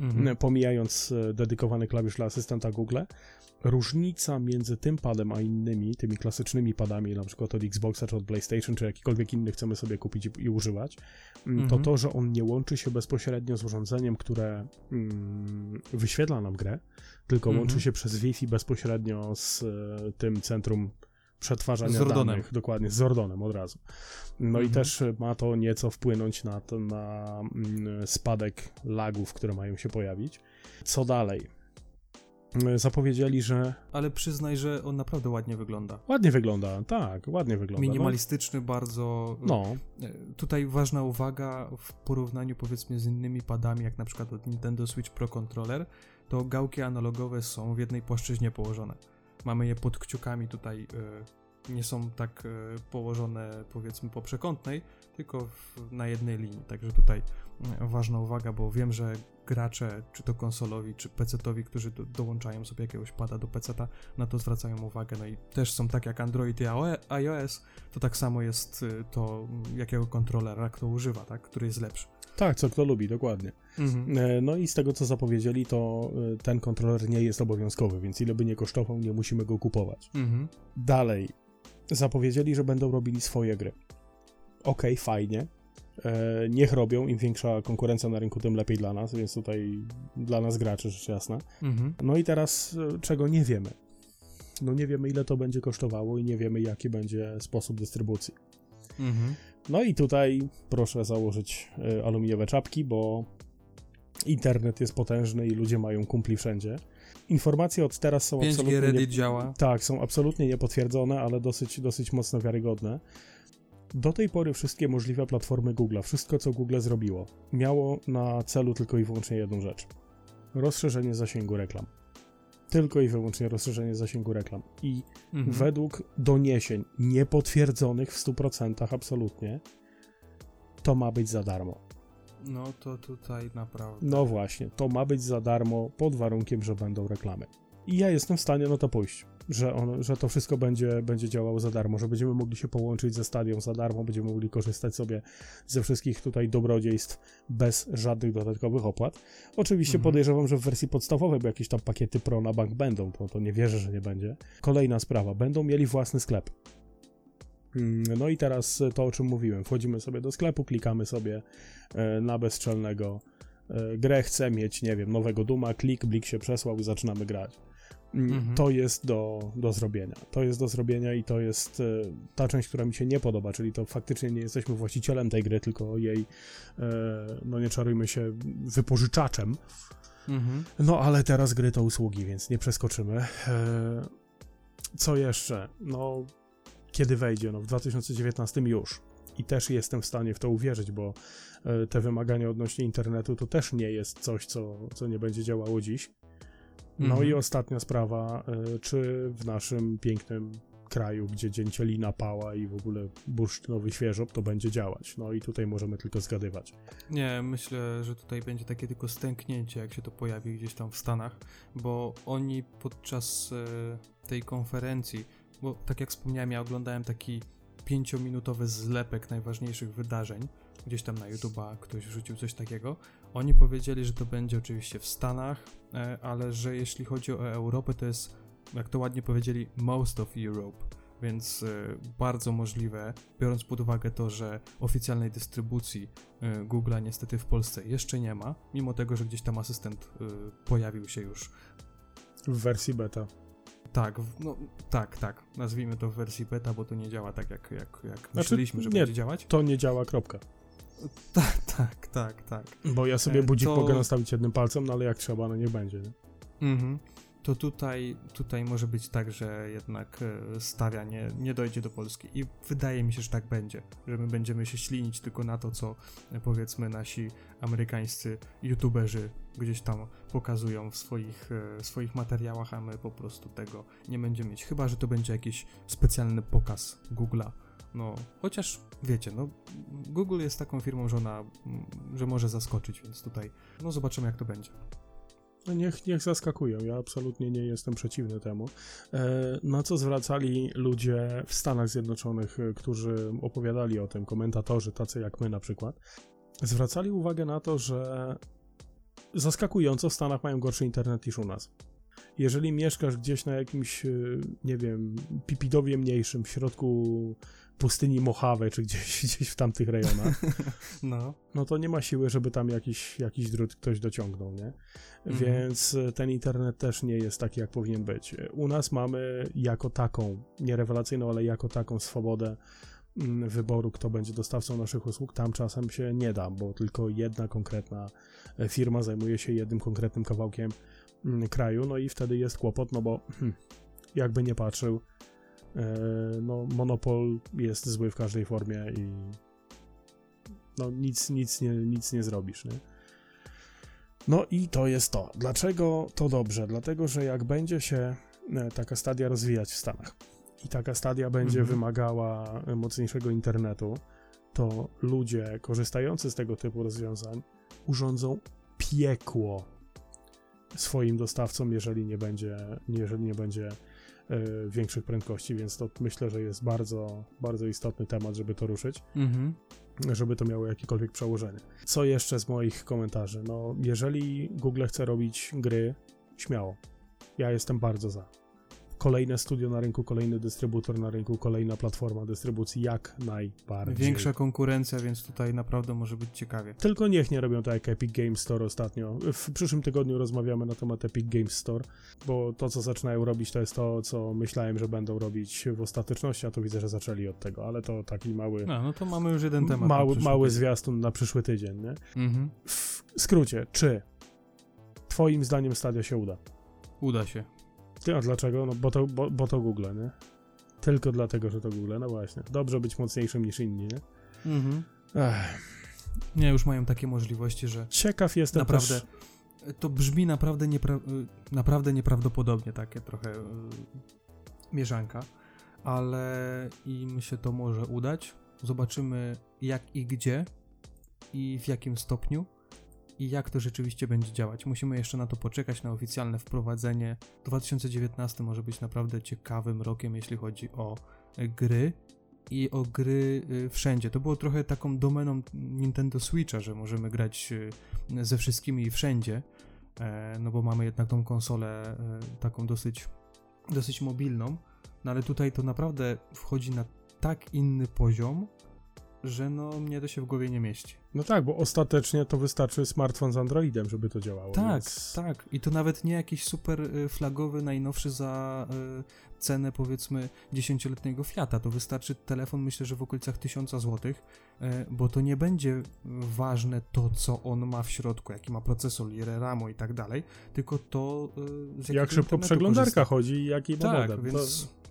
Mhm. Pomijając e, dedykowany klawisz dla asystenta Google, różnica między tym padem a innymi, tymi klasycznymi padami, na przykład od Xboxa czy od PlayStation, czy jakikolwiek inny chcemy sobie kupić i, i używać, mm, to mhm. to, że on nie łączy się bezpośrednio z urządzeniem, które mm, wyświetla nam grę, tylko mhm. łączy się przez Wi-Fi bezpośrednio z e, tym centrum przetwarzania z danych. Dokładnie, z Zordonem od razu. No mhm. i też ma to nieco wpłynąć na, na mm, spadek lagów, które mają się pojawić. Co dalej? Zapowiedzieli, że. Ale przyznaj, że on naprawdę ładnie wygląda. Ładnie wygląda, tak, ładnie wygląda. No. Minimalistyczny no. bardzo. No. E, tutaj ważna uwaga w porównaniu powiedzmy z innymi padami, jak na przykład od Nintendo Switch Pro Controller, to gałki analogowe są w jednej płaszczyźnie położone. Mamy je pod kciukami tutaj. E, nie są tak e, położone powiedzmy po przekątnej, tylko na jednej linii. Także tutaj ważna uwaga, bo wiem, że gracze, czy to konsolowi, czy PC-towi, którzy do, dołączają sobie jakiegoś pada do PC-ta, na to zwracają uwagę. No i też są tak jak Android i iOS, to tak samo jest y, to, jakiego kontrolera kto używa, tak, który jest lepszy. Tak, co kto lubi, dokładnie. Mhm. E, No i z tego, co zapowiedzieli, to e, ten kontroler nie jest obowiązkowy, więc ile by nie kosztował, nie musimy go kupować. Mhm. Dalej, zapowiedzieli, że będą robili swoje gry. Okej, fajnie. E, niech robią, im większa konkurencja na rynku, tym lepiej dla nas, więc tutaj dla nas graczy, rzecz jasna. Mhm. No i teraz, e, czego nie wiemy? No nie wiemy, ile to będzie kosztowało i nie wiemy, jaki będzie sposób dystrybucji. Mhm. No i tutaj proszę założyć e, aluminiowe czapki, bo internet jest potężny i ludzie mają kumpli wszędzie. Informacje od teraz są 5G absolutnie... Reddit nie- działa. Tak, są absolutnie niepotwierdzone, ale dosyć, dosyć mocno wiarygodne. Do tej pory wszystkie możliwe platformy Google, wszystko co Google zrobiło, miało na celu tylko i wyłącznie jedną rzecz. Rozszerzenie zasięgu reklam. Tylko i wyłącznie rozszerzenie zasięgu reklam. I Mhm. według doniesień niepotwierdzonych w 100% absolutnie, to ma być za darmo. No to tutaj naprawdę. No właśnie, to ma być za darmo pod warunkiem, że będą reklamy. I ja jestem w stanie na to pójść, że, on, że to wszystko będzie, będzie działało za darmo, że będziemy mogli się połączyć ze stadią za darmo, będziemy mogli korzystać sobie ze wszystkich tutaj dobrodziejstw bez żadnych dodatkowych opłat. Oczywiście Mhm. podejrzewam, że w wersji podstawowej, bo jakieś tam pakiety Pro na bank będą, to, to nie wierzę, że nie będzie. Kolejna sprawa, będą mieli własny sklep. Mm, No i teraz to, o czym mówiłem. Wchodzimy sobie do sklepu, klikamy sobie e, na bezczelnego e, grę, chcę mieć, nie wiem, nowego Duma, klik, blik się przesłał i zaczynamy grać. Mhm. To jest do, do zrobienia. To jest do zrobienia i to jest e, ta część, która mi się nie podoba, czyli to faktycznie nie jesteśmy właścicielem tej gry, tylko jej, e, no nie czarujmy się, wypożyczaczem. Mhm. No ale teraz gry to usługi, więc nie przeskoczymy. E, Co jeszcze? No, kiedy wejdzie? No, w 2019 już. I też jestem w stanie w to uwierzyć, bo te wymagania odnośnie internetu to też nie jest coś, co, co nie będzie działało dziś. No Mhm. i ostatnia sprawa, e, czy w naszym pięknym kraju, gdzie dzień cielina pała i w ogóle bursztynowy świeżop, to będzie działać. No i tutaj możemy tylko zgadywać. Nie, myślę, że tutaj będzie takie tylko stęknięcie, jak się to pojawi gdzieś tam w Stanach, bo oni podczas e, tej konferencji, bo tak jak wspomniałem, ja oglądałem taki pięciominutowy zlepek najważniejszych wydarzeń, gdzieś tam na YouTube'a ktoś wrzucił coś takiego. Oni powiedzieli, że to będzie oczywiście w Stanach, e, ale że jeśli chodzi o Europę, to jest, jak to ładnie powiedzieli, most of Europe. Więc e, bardzo możliwe, biorąc pod uwagę to, że oficjalnej dystrybucji y, Google'a niestety w Polsce jeszcze nie ma, mimo tego, że gdzieś tam asystent pojawił się już. W wersji beta. Tak, no tak, tak. Nazwijmy to w wersji beta, bo to nie działa tak, jak, jak, jak Znaczy, myśleliśmy, że nie. będzie działać. To nie działa, kropka. Tak, tak, tak, tak. Bo ja sobie E, budzik to- mogę nastawić jednym palcem, no ale jak trzeba, no niech będzie. Nie? Mhm. To tutaj, tutaj może być tak, że jednak e, stawia nie, nie dojdzie do Polski i wydaje mi się, że tak będzie, że my będziemy się ślinić tylko na to, co e, powiedzmy nasi amerykańscy youtuberzy gdzieś tam pokazują w swoich, e, swoich materiałach, a my po prostu tego nie będziemy mieć, chyba, że to będzie jakiś specjalny pokaz Google'a. No, chociaż wiecie, no, Google jest taką firmą, że ona, mm, że może zaskoczyć, więc tutaj, no zobaczymy jak to będzie. No niech, niech zaskakują. Ja absolutnie nie jestem przeciwny temu. E, na co zwracali ludzie w Stanach Zjednoczonych, e, którzy opowiadali o tym, komentatorzy, tacy jak my na przykład, zwracali uwagę na to, że zaskakująco w Stanach mają gorszy internet niż u nas. Jeżeli mieszkasz gdzieś na jakimś, e, nie wiem, pipidowie mniejszym w środku pustyni Mojave, czy gdzieś, gdzieś w tamtych rejonach, No. no to nie ma siły, żeby tam jakiś, jakiś drut ktoś dociągnął, nie? Mhm. Więc e, ten internet też nie jest taki, jak powinien być. U nas mamy jako taką, nie rewelacyjną, ale jako taką swobodę mm, wyboru, kto będzie dostawcą naszych usług. Tam czasem się nie da, bo tylko jedna konkretna e, firma zajmuje się jednym konkretnym kawałkiem mm, kraju, no i wtedy jest kłopot, no bo hmm, jakby nie patrzył, no monopol jest zły w każdej formie i no nic, nic, nie, nic nie zrobisz, nie? No i to jest to. Dlaczego to dobrze? Dlatego, że jak będzie się e, taka stadia rozwijać w Stanach i taka stadia będzie Mhm. wymagała e, mocniejszego internetu, to ludzie korzystający z tego typu rozwiązań urządzą piekło swoim dostawcom, jeżeli nie będzie, jeżeli nie będzie e, większych prędkości, więc to myślę, że jest bardzo, bardzo istotny temat, żeby to ruszyć. Mhm. żeby to miało jakiekolwiek przełożenie. Co jeszcze z moich komentarzy? No, jeżeli Google chce robić gry, śmiało. Ja jestem bardzo za kolejne studio na rynku, kolejny dystrybutor na rynku, kolejna platforma dystrybucji, jak najbardziej. Większa konkurencja, więc tutaj naprawdę może być ciekawie. Tylko niech nie robią tak jak Epic Games Store ostatnio. W przyszłym tygodniu rozmawiamy na temat Epic Games Store, bo to, co zaczynają robić, to jest to, co myślałem, że będą robić w ostateczności, a to widzę, że zaczęli od tego, ale to taki mały... No, no to mamy już jeden temat. Mały, mały zwiastun na przyszły tydzień, nie? Mhm. W skrócie, czy twoim zdaniem Stadia się uda? Uda się. A dlaczego? No bo to, bo, bo to Google, nie? Tylko dlatego, że to Google, no właśnie. Dobrze być mocniejszym niż inni, nie? Mhm. Ech. Nie, już mają takie możliwości, że... Ciekaw jestem naprawdę, też... To brzmi naprawdę, niepra... naprawdę nieprawdopodobnie, takie trochę yy, mieszanka, ale im się to może udać. Zobaczymy jak i gdzie i w jakim stopniu i jak to rzeczywiście będzie działać. Musimy jeszcze na to poczekać, na oficjalne wprowadzenie. 2019 może być naprawdę ciekawym rokiem, jeśli chodzi o e, gry i o gry e, wszędzie. To było trochę taką domeną Nintendo Switcha, że możemy grać e, ze wszystkimi i wszędzie, no bo mamy jednak tą konsolę taką dosyć, dosyć mobilną, no ale tutaj to naprawdę wchodzi na tak inny poziom, że no mnie to się w głowie nie mieści. No tak, bo ostatecznie to wystarczy smartfon z Androidem, żeby to działało. Tak, więc... tak. I to nawet nie jakiś super y, flagowy, najnowszy za y, cenę powiedzmy dziesięcioletniego Fiata. To wystarczy telefon, myślę, że w okolicach 1000 zł, y, bo to nie będzie ważne to, co on ma w środku, jaki ma procesor, ile RAMu i tak dalej, tylko to z Jak szybko przeglądarka korzysta. chodzi i jaki ma tak, model. Więc... To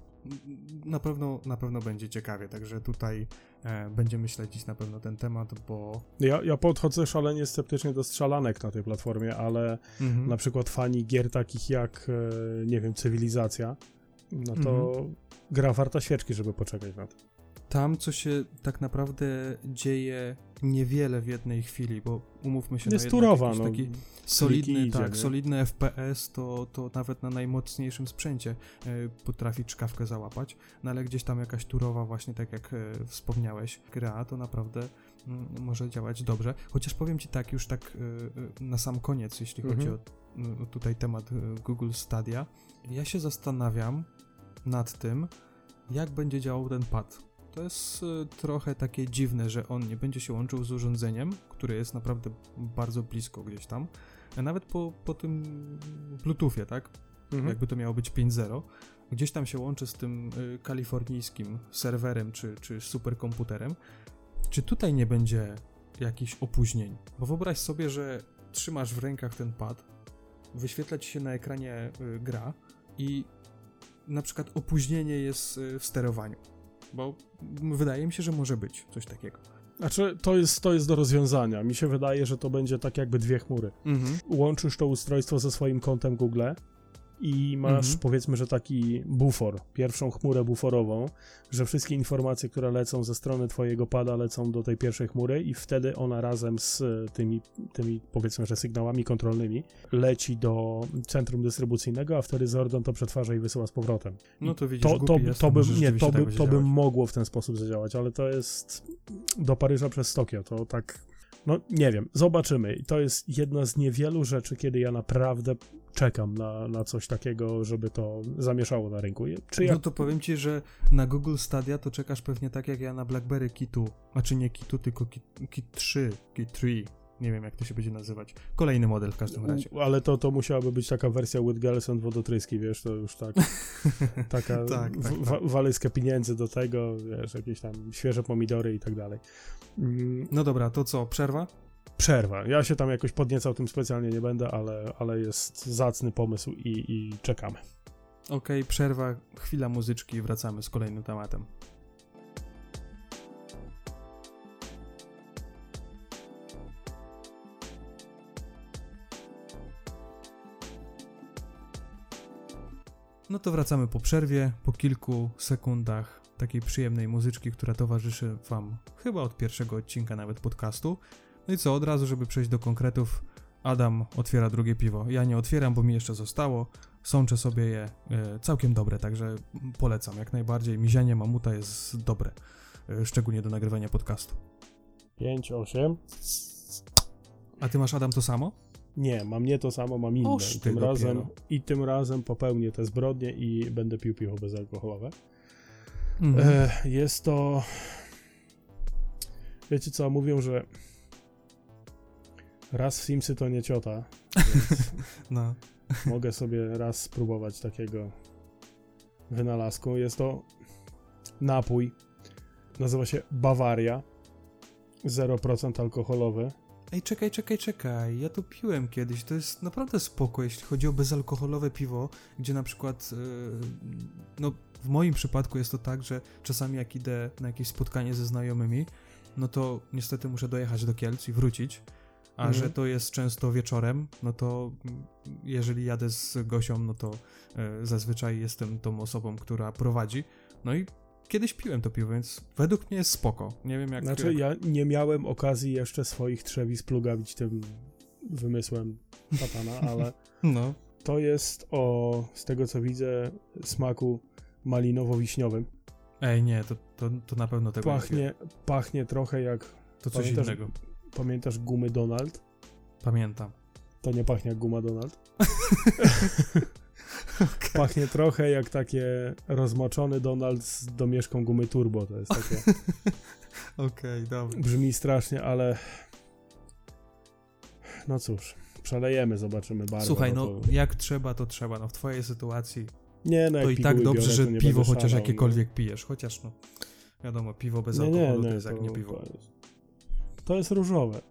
na pewno, na pewno będzie ciekawie, także tutaj e, będziemy śledzić na pewno ten temat, bo... Ja, ja podchodzę szalenie sceptycznie do strzelanek na tej platformie, ale mhm. na przykład fani gier takich jak, e, nie wiem, Cywilizacja, no to mhm. gra warta świeczki, żeby poczekać na to tam, co się tak naprawdę dzieje niewiele w jednej chwili, bo umówmy się, jest no turowa, no, taki solidny, idzie, tak, nie? solidny FPS, to, to nawet na najmocniejszym sprzęcie e, potrafi czkawkę załapać, no ale gdzieś tam jakaś turowa właśnie, tak jak e, wspomniałeś, gra, to naprawdę mm, może działać dobrze. Chociaż powiem Ci tak, już tak e, na sam koniec, jeśli mhm. chodzi o tutaj temat Google Stadia, ja się zastanawiam nad tym, jak będzie działał ten pad to jest y, trochę takie dziwne, że on nie będzie się łączył z urządzeniem, które jest naprawdę bardzo blisko gdzieś tam. A nawet po, po tym Bluetoothie, tak? Mhm. Jakby to miało być 5.0. Gdzieś tam się łączy z tym y, kalifornijskim serwerem czy, czy superkomputerem. Czy tutaj nie będzie jakichś opóźnień? Bo wyobraź sobie, że trzymasz w rękach ten pad, wyświetla ci się na ekranie y, gra i na przykład opóźnienie jest w sterowaniu bo wydaje mi się, że może być coś takiego. Znaczy, to jest, to jest do rozwiązania. Mi się wydaje, że to będzie tak jakby dwie chmury. Mhm. Łączysz to ustrojstwo ze swoim kontem Google i masz mhm. powiedzmy, że taki bufor, pierwszą chmurę buforową, że wszystkie informacje, które lecą ze strony twojego pada lecą do tej pierwszej chmury i wtedy ona razem z tymi, tymi powiedzmy, że sygnałami kontrolnymi leci do centrum dystrybucyjnego, a wtedy Zordon to przetwarza i wysyła z powrotem. No to widzisz, to, to, to, by, nie, to, by, to by mogło w ten sposób zadziałać, ale to jest do Paryża przez Tokio, to tak no nie wiem, zobaczymy. To jest jedna z niewielu rzeczy, kiedy ja naprawdę czekam na, na coś takiego, żeby to zamieszało na rynku. Czy ja... No to powiem ci, że na Google Stadia to czekasz pewnie tak jak ja na BlackBerry Kitu. Znaczy nie Kitu, tylko Kit, Kit 3, Kit 3. Nie wiem, jak to się będzie nazywać. Kolejny model w każdym razie. Ale to, to musiałaby być taka wersja with wodotryski, wiesz, to już tak. taka tak, tak, tak. pieniędzy do tego, wiesz, jakieś tam świeże pomidory i tak dalej. Mm. No dobra, to co, przerwa? Przerwa. Ja się tam jakoś podniecał tym specjalnie nie będę, ale, ale jest zacny pomysł i, i czekamy. Okej, okay, przerwa, chwila muzyczki i wracamy z kolejnym tematem. No to wracamy po przerwie, po kilku sekundach takiej przyjemnej muzyczki, która towarzyszy Wam chyba od pierwszego odcinka nawet podcastu. No i co, od razu, żeby przejść do konkretów, Adam otwiera drugie piwo. Ja nie otwieram, bo mi jeszcze zostało. Sączę sobie je e, całkiem dobre, także polecam jak najbardziej. Mizianie mamuta jest dobre, e, szczególnie do nagrywania podcastu. 5, 8. A ty masz, Adam, to samo? Nie, mam nie to samo, mam inne. Oż I tym, dopiero. razem, I tym razem popełnię te zbrodnie i będę pił piwo bezalkoholowe. Mhm. E, jest to. Wiecie co, mówią, że raz Simsy to nie ciota, No. mogę sobie raz spróbować takiego wynalazku. Jest to napój, nazywa się Bawaria, 0% alkoholowy. Ej, czekaj, czekaj, czekaj. Ja to piłem kiedyś. To jest naprawdę spoko, jeśli chodzi o bezalkoholowe piwo, gdzie na przykład, yy, no w moim przypadku jest to tak, że czasami jak idę na jakieś spotkanie ze znajomymi, no to niestety muszę dojechać do Kielc i wrócić. A Mhm. że to jest często wieczorem, no to jeżeli jadę z Gosią, no to e, zazwyczaj jestem tą osobą, która prowadzi. No i kiedyś piłem to piwo, więc według mnie jest spoko. Nie wiem jak... Znaczy, jak... ja nie miałem okazji jeszcze swoich trzewi plugawić tym wymysłem satana, ale No. to jest o, z tego co widzę, smaku malinowo-wiśniowym. Ej, nie, to, to, to na pewno tego nie. Pachnie, pachnie trochę jak, To coś Pamiętasz- innego. Pamiętasz gumy Donald? Pamiętam. To nie pachnie jak guma Donald. Pachnie trochę jak takie rozmoczony Donald z domieszką gumy Turbo. To jest takie, Okej, dobra. brzmi strasznie, ale no cóż, przelejemy, zobaczymy barwę. Słuchaj, bo no to... jak trzeba, to trzeba. No w twojej sytuacji Nie, no to i tak dobrze, biorę, że nie piwo chociaż szalał, jakiekolwiek pijesz. Chociaż no, wiadomo, piwo bez Nie, nie, alkoholu nie, to jest jak nie piwo. Jest, to jest różowe.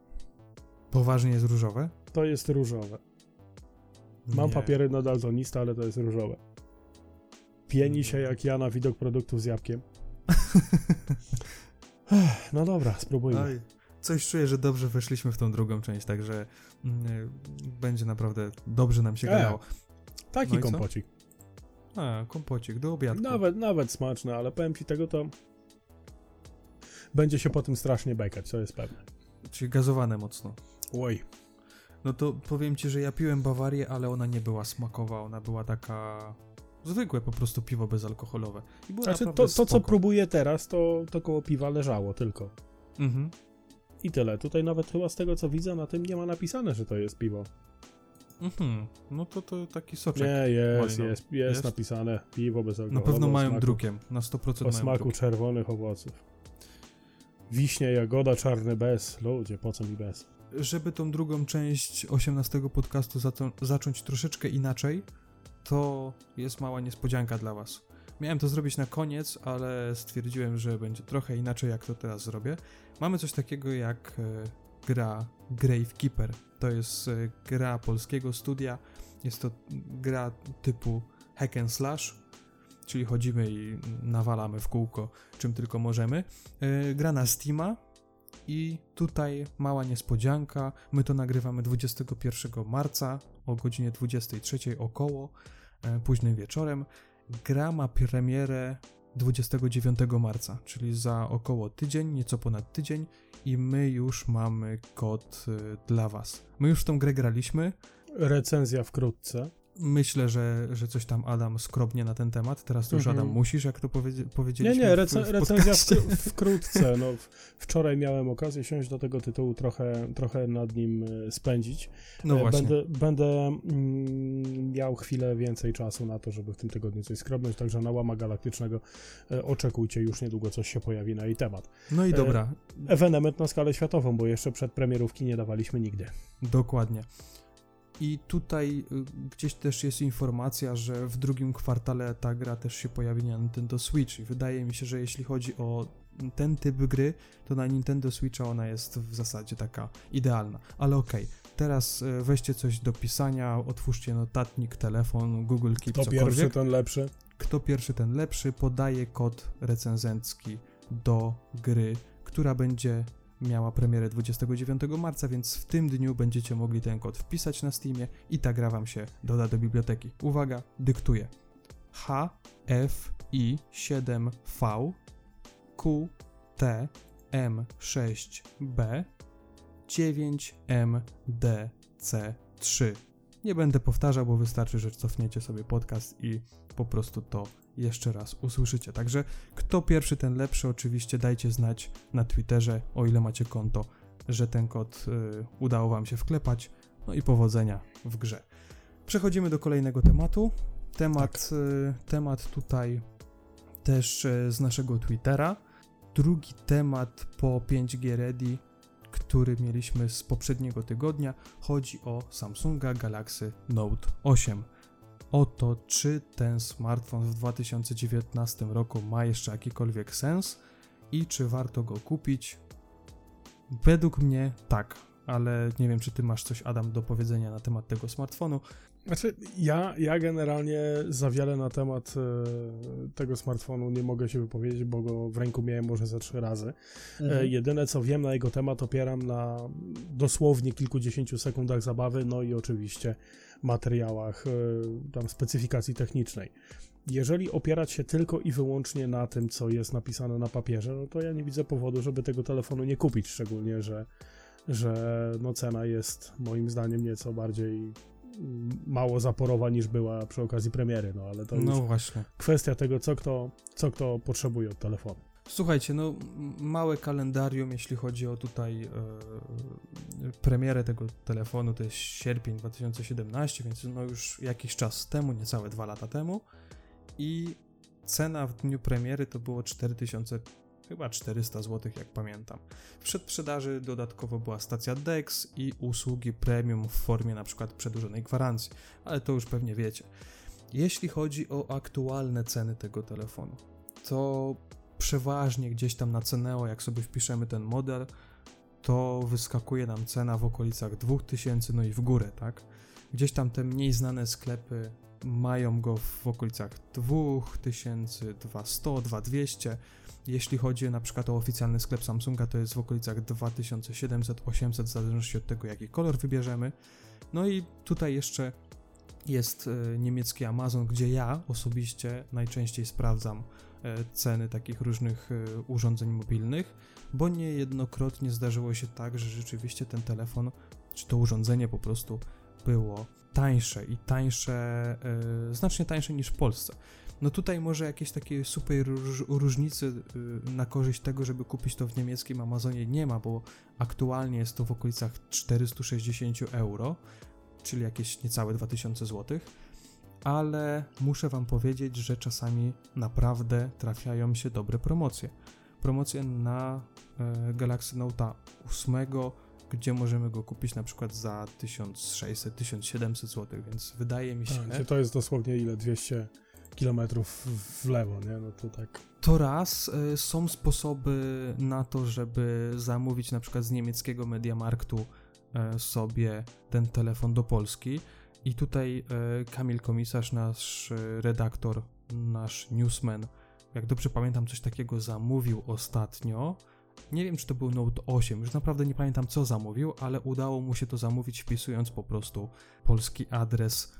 Poważnie jest różowe? To jest różowe. Mam Nie. papiery na daltonista, ale to jest różowe. Pieni się jak ja na widok produktów z jabłkiem. No dobra, spróbujmy. Oj, coś czuję, że dobrze weszliśmy w tą drugą część, także mm, będzie naprawdę dobrze nam się E, gadało. Taki no kompocik. A, kompocik do obiadku. Nawet, nawet smaczny, ale powiem ci tego to będzie się po tym strasznie bajkać, to jest pewne. Czyli gazowane mocno. Oj. No to powiem ci, że ja piłem Bawarię, ale ona nie była smakowa, ona była taka zwykłe po prostu piwo bezalkoholowe. I było Znaczy to, to co próbuję teraz, to, to koło piwa leżało tylko. Mhm. I tyle. Tutaj nawet chyba z tego co widzę na tym nie ma napisane, że to jest piwo. Mhm. No to to taki soczek. Nie, jest, jest, jest, Jest? napisane piwo Na bezalkoholowe. pewno o mają smaku, drukiem, na 100% O mają smaku drukiem. czerwonych owoców. Wiśnie, jagoda, czarny bez. Ludzie, po co mi bez? Żeby tą drugą część 18 podcastu zato- zacząć troszeczkę inaczej, to jest mała niespodzianka dla was. Miałem to zrobić na koniec, ale stwierdziłem, że będzie trochę inaczej, jak to teraz zrobię. Mamy coś takiego jak e, gra Gravekeeper. To jest e, gra polskiego studia. Jest to gra typu hack and slash, czyli chodzimy i nawalamy w kółko czym tylko możemy. E, gra na Steama i tutaj mała niespodzianka. My to nagrywamy 21 marca o godzinie 23 około, e, późnym wieczorem. Gra ma premierę 29 marca, czyli za około tydzień, nieco ponad tydzień i my już mamy kod e, dla was. My już w tą grę graliśmy. Recenzja wkrótce. Myślę, że, że coś tam Adam skrobnie na ten temat. Teraz to już Mhm. Adam musisz, jak to powiedzie- Nie, powiedzieliśmy nie, w, rece- w recenzja podcaście. wkró- wkrótce. No, w- wczoraj miałem okazję siąść do tego tytułu, trochę, trochę nad nim e, spędzić. No E, właśnie. Będę, będę mm, miał chwilę więcej czasu na to, żeby w tym tygodniu coś skrobnąć, także na łama galaktycznego e, oczekujcie, już niedługo coś się pojawi na jej temat. No i dobra, Ewenement na skalę światową, bo jeszcze przed premierówki nie dawaliśmy nigdy. Dokładnie. I tutaj y, gdzieś też jest informacja, że w drugim kwartale ta gra też się pojawi na Nintendo Switch i wydaje mi się, że jeśli chodzi o ten typ gry, to na Nintendo Switcha ona jest w zasadzie taka idealna. Ale okej, teraz y, weźcie coś do pisania, otwórzcie notatnik, telefon, Google Keep, To cokolwiek. pierwszy, ten lepszy. Kto pierwszy, ten lepszy. Podaje kod recenzencki do gry, która będzie miała premierę 29 marca, więc w tym dniu będziecie mogli ten kod wpisać na Steamie i ta gra wam się doda do biblioteki. Uwaga, dyktuję. H F I 7V Q T M 6 B 9 M D C 3 Nie będę powtarzał, bo wystarczy, że cofniecie sobie podcast i po prostu to jeszcze raz usłyszycie. Także kto pierwszy, ten lepszy. Oczywiście dajcie znać na Twitterze, o ile macie konto, że ten kod y, udało Wam się wklepać. No i powodzenia w grze. Przechodzimy do kolejnego tematu. Temat, tak. y, temat tutaj też y, z naszego Twittera. Drugi temat po 5G Ready który mieliśmy z poprzedniego tygodnia. Chodzi o Samsunga Galaxy Note 8. O to, czy ten smartfon w 2019 roku ma jeszcze jakikolwiek sens i czy warto go kupić. Według mnie tak, ale nie wiem, czy ty masz coś, Adam, do powiedzenia na temat tego smartfonu. Znaczy, ja, ja generalnie za wiele na temat e, tego smartfonu nie mogę się wypowiedzieć, bo go w ręku miałem może ze trzy razy. E, mhm. E, jedyne co wiem na jego temat opieram na dosłownie kilkudziesięciu sekundach zabawy, no i oczywiście materiałach e, tam specyfikacji technicznej. Jeżeli opierać się tylko i wyłącznie na tym, co jest napisane na papierze, no to ja nie widzę powodu, żeby tego telefonu nie kupić, szczególnie, że że no cena jest moim zdaniem nieco bardziej mało zaporowa niż była przy okazji premiery, no ale to no właśnie. kwestia tego, co kto, co kto potrzebuje od telefonu. Słuchajcie, no małe kalendarium, jeśli chodzi o tutaj e, premierę tego telefonu, to jest sierpień 2017, więc no już jakiś czas temu, niecałe dwa lata temu i cena w dniu premiery to było 4000 chyba 400 zł, jak pamiętam. W przedprzedaży dodatkowo była stacja DEX i usługi premium w formie np. przedłużonej gwarancji, ale to już pewnie wiecie. Jeśli chodzi o aktualne ceny tego telefonu, to przeważnie gdzieś tam na Ceneo, jak sobie wpiszemy ten model, to wyskakuje nam cena w okolicach 2000, no i w górę, tak? Gdzieś tam te mniej znane sklepy mają go w okolicach 2000, 2100, 2200. Jeśli chodzi na przykład o oficjalny sklep Samsunga, to jest w okolicach 2700-800, w zależności od tego, jaki kolor wybierzemy. No i tutaj jeszcze jest e, niemiecki Amazon, gdzie ja osobiście najczęściej sprawdzam e, ceny takich różnych e, urządzeń mobilnych, bo niejednokrotnie zdarzyło się tak, że rzeczywiście ten telefon, czy to urządzenie po prostu było tańsze i tańsze, znacznie tańsze niż w Polsce. No tutaj może jakieś takie super róż, różnicy na korzyść tego, żeby kupić to w niemieckim Amazonie nie ma, bo aktualnie jest to w okolicach 460 euro, czyli jakieś niecałe 2000 zł. Ale muszę Wam powiedzieć, że czasami naprawdę trafiają się dobre promocje. Promocje na yy, Galaxy Note 8 gdzie możemy go kupić na przykład za 1600-1700 zł, więc wydaje mi się... Tak, to jest dosłownie ile? 200 kilometrów w lewo, nie? No to tak... To raz, y, są sposoby na to, żeby zamówić na przykład z niemieckiego Mediamarktu sobie ten telefon do Polski i tutaj y, Kamil Komisarz, nasz redaktor, nasz newsman, jak dobrze pamiętam, coś takiego zamówił ostatnio nie wiem, czy to był Note 8, już naprawdę nie pamiętam co zamówił, ale udało mu się to zamówić wpisując po prostu polski adres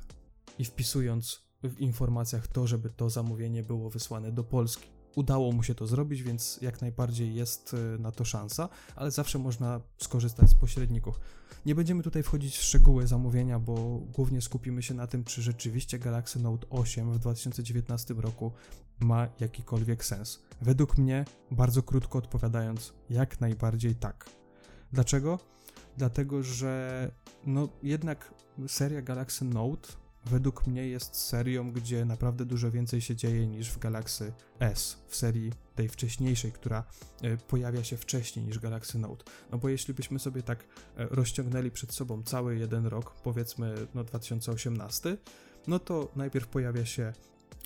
i wpisując w informacjach to, żeby to zamówienie było wysłane do Polski. Udało mu się to zrobić, więc jak najbardziej jest e, na to szansa, ale zawsze można skorzystać z pośredników. Nie będziemy tutaj wchodzić w szczegóły zamówienia, bo głównie skupimy się na tym, czy rzeczywiście Galaxy Note 8 w 2019 roku ma jakikolwiek sens. Według mnie, bardzo krótko odpowiadając, jak najbardziej tak. Dlaczego? Dlatego, że no jednak seria Galaxy Note według mnie jest serią, gdzie naprawdę dużo więcej się dzieje niż w Galaxy S, w serii tej wcześniejszej, która e, pojawia się wcześniej niż Galaxy Note. No bo jeśli byśmy sobie tak e, rozciągnęli przed sobą cały jeden rok, powiedzmy no 2018, no to najpierw pojawia się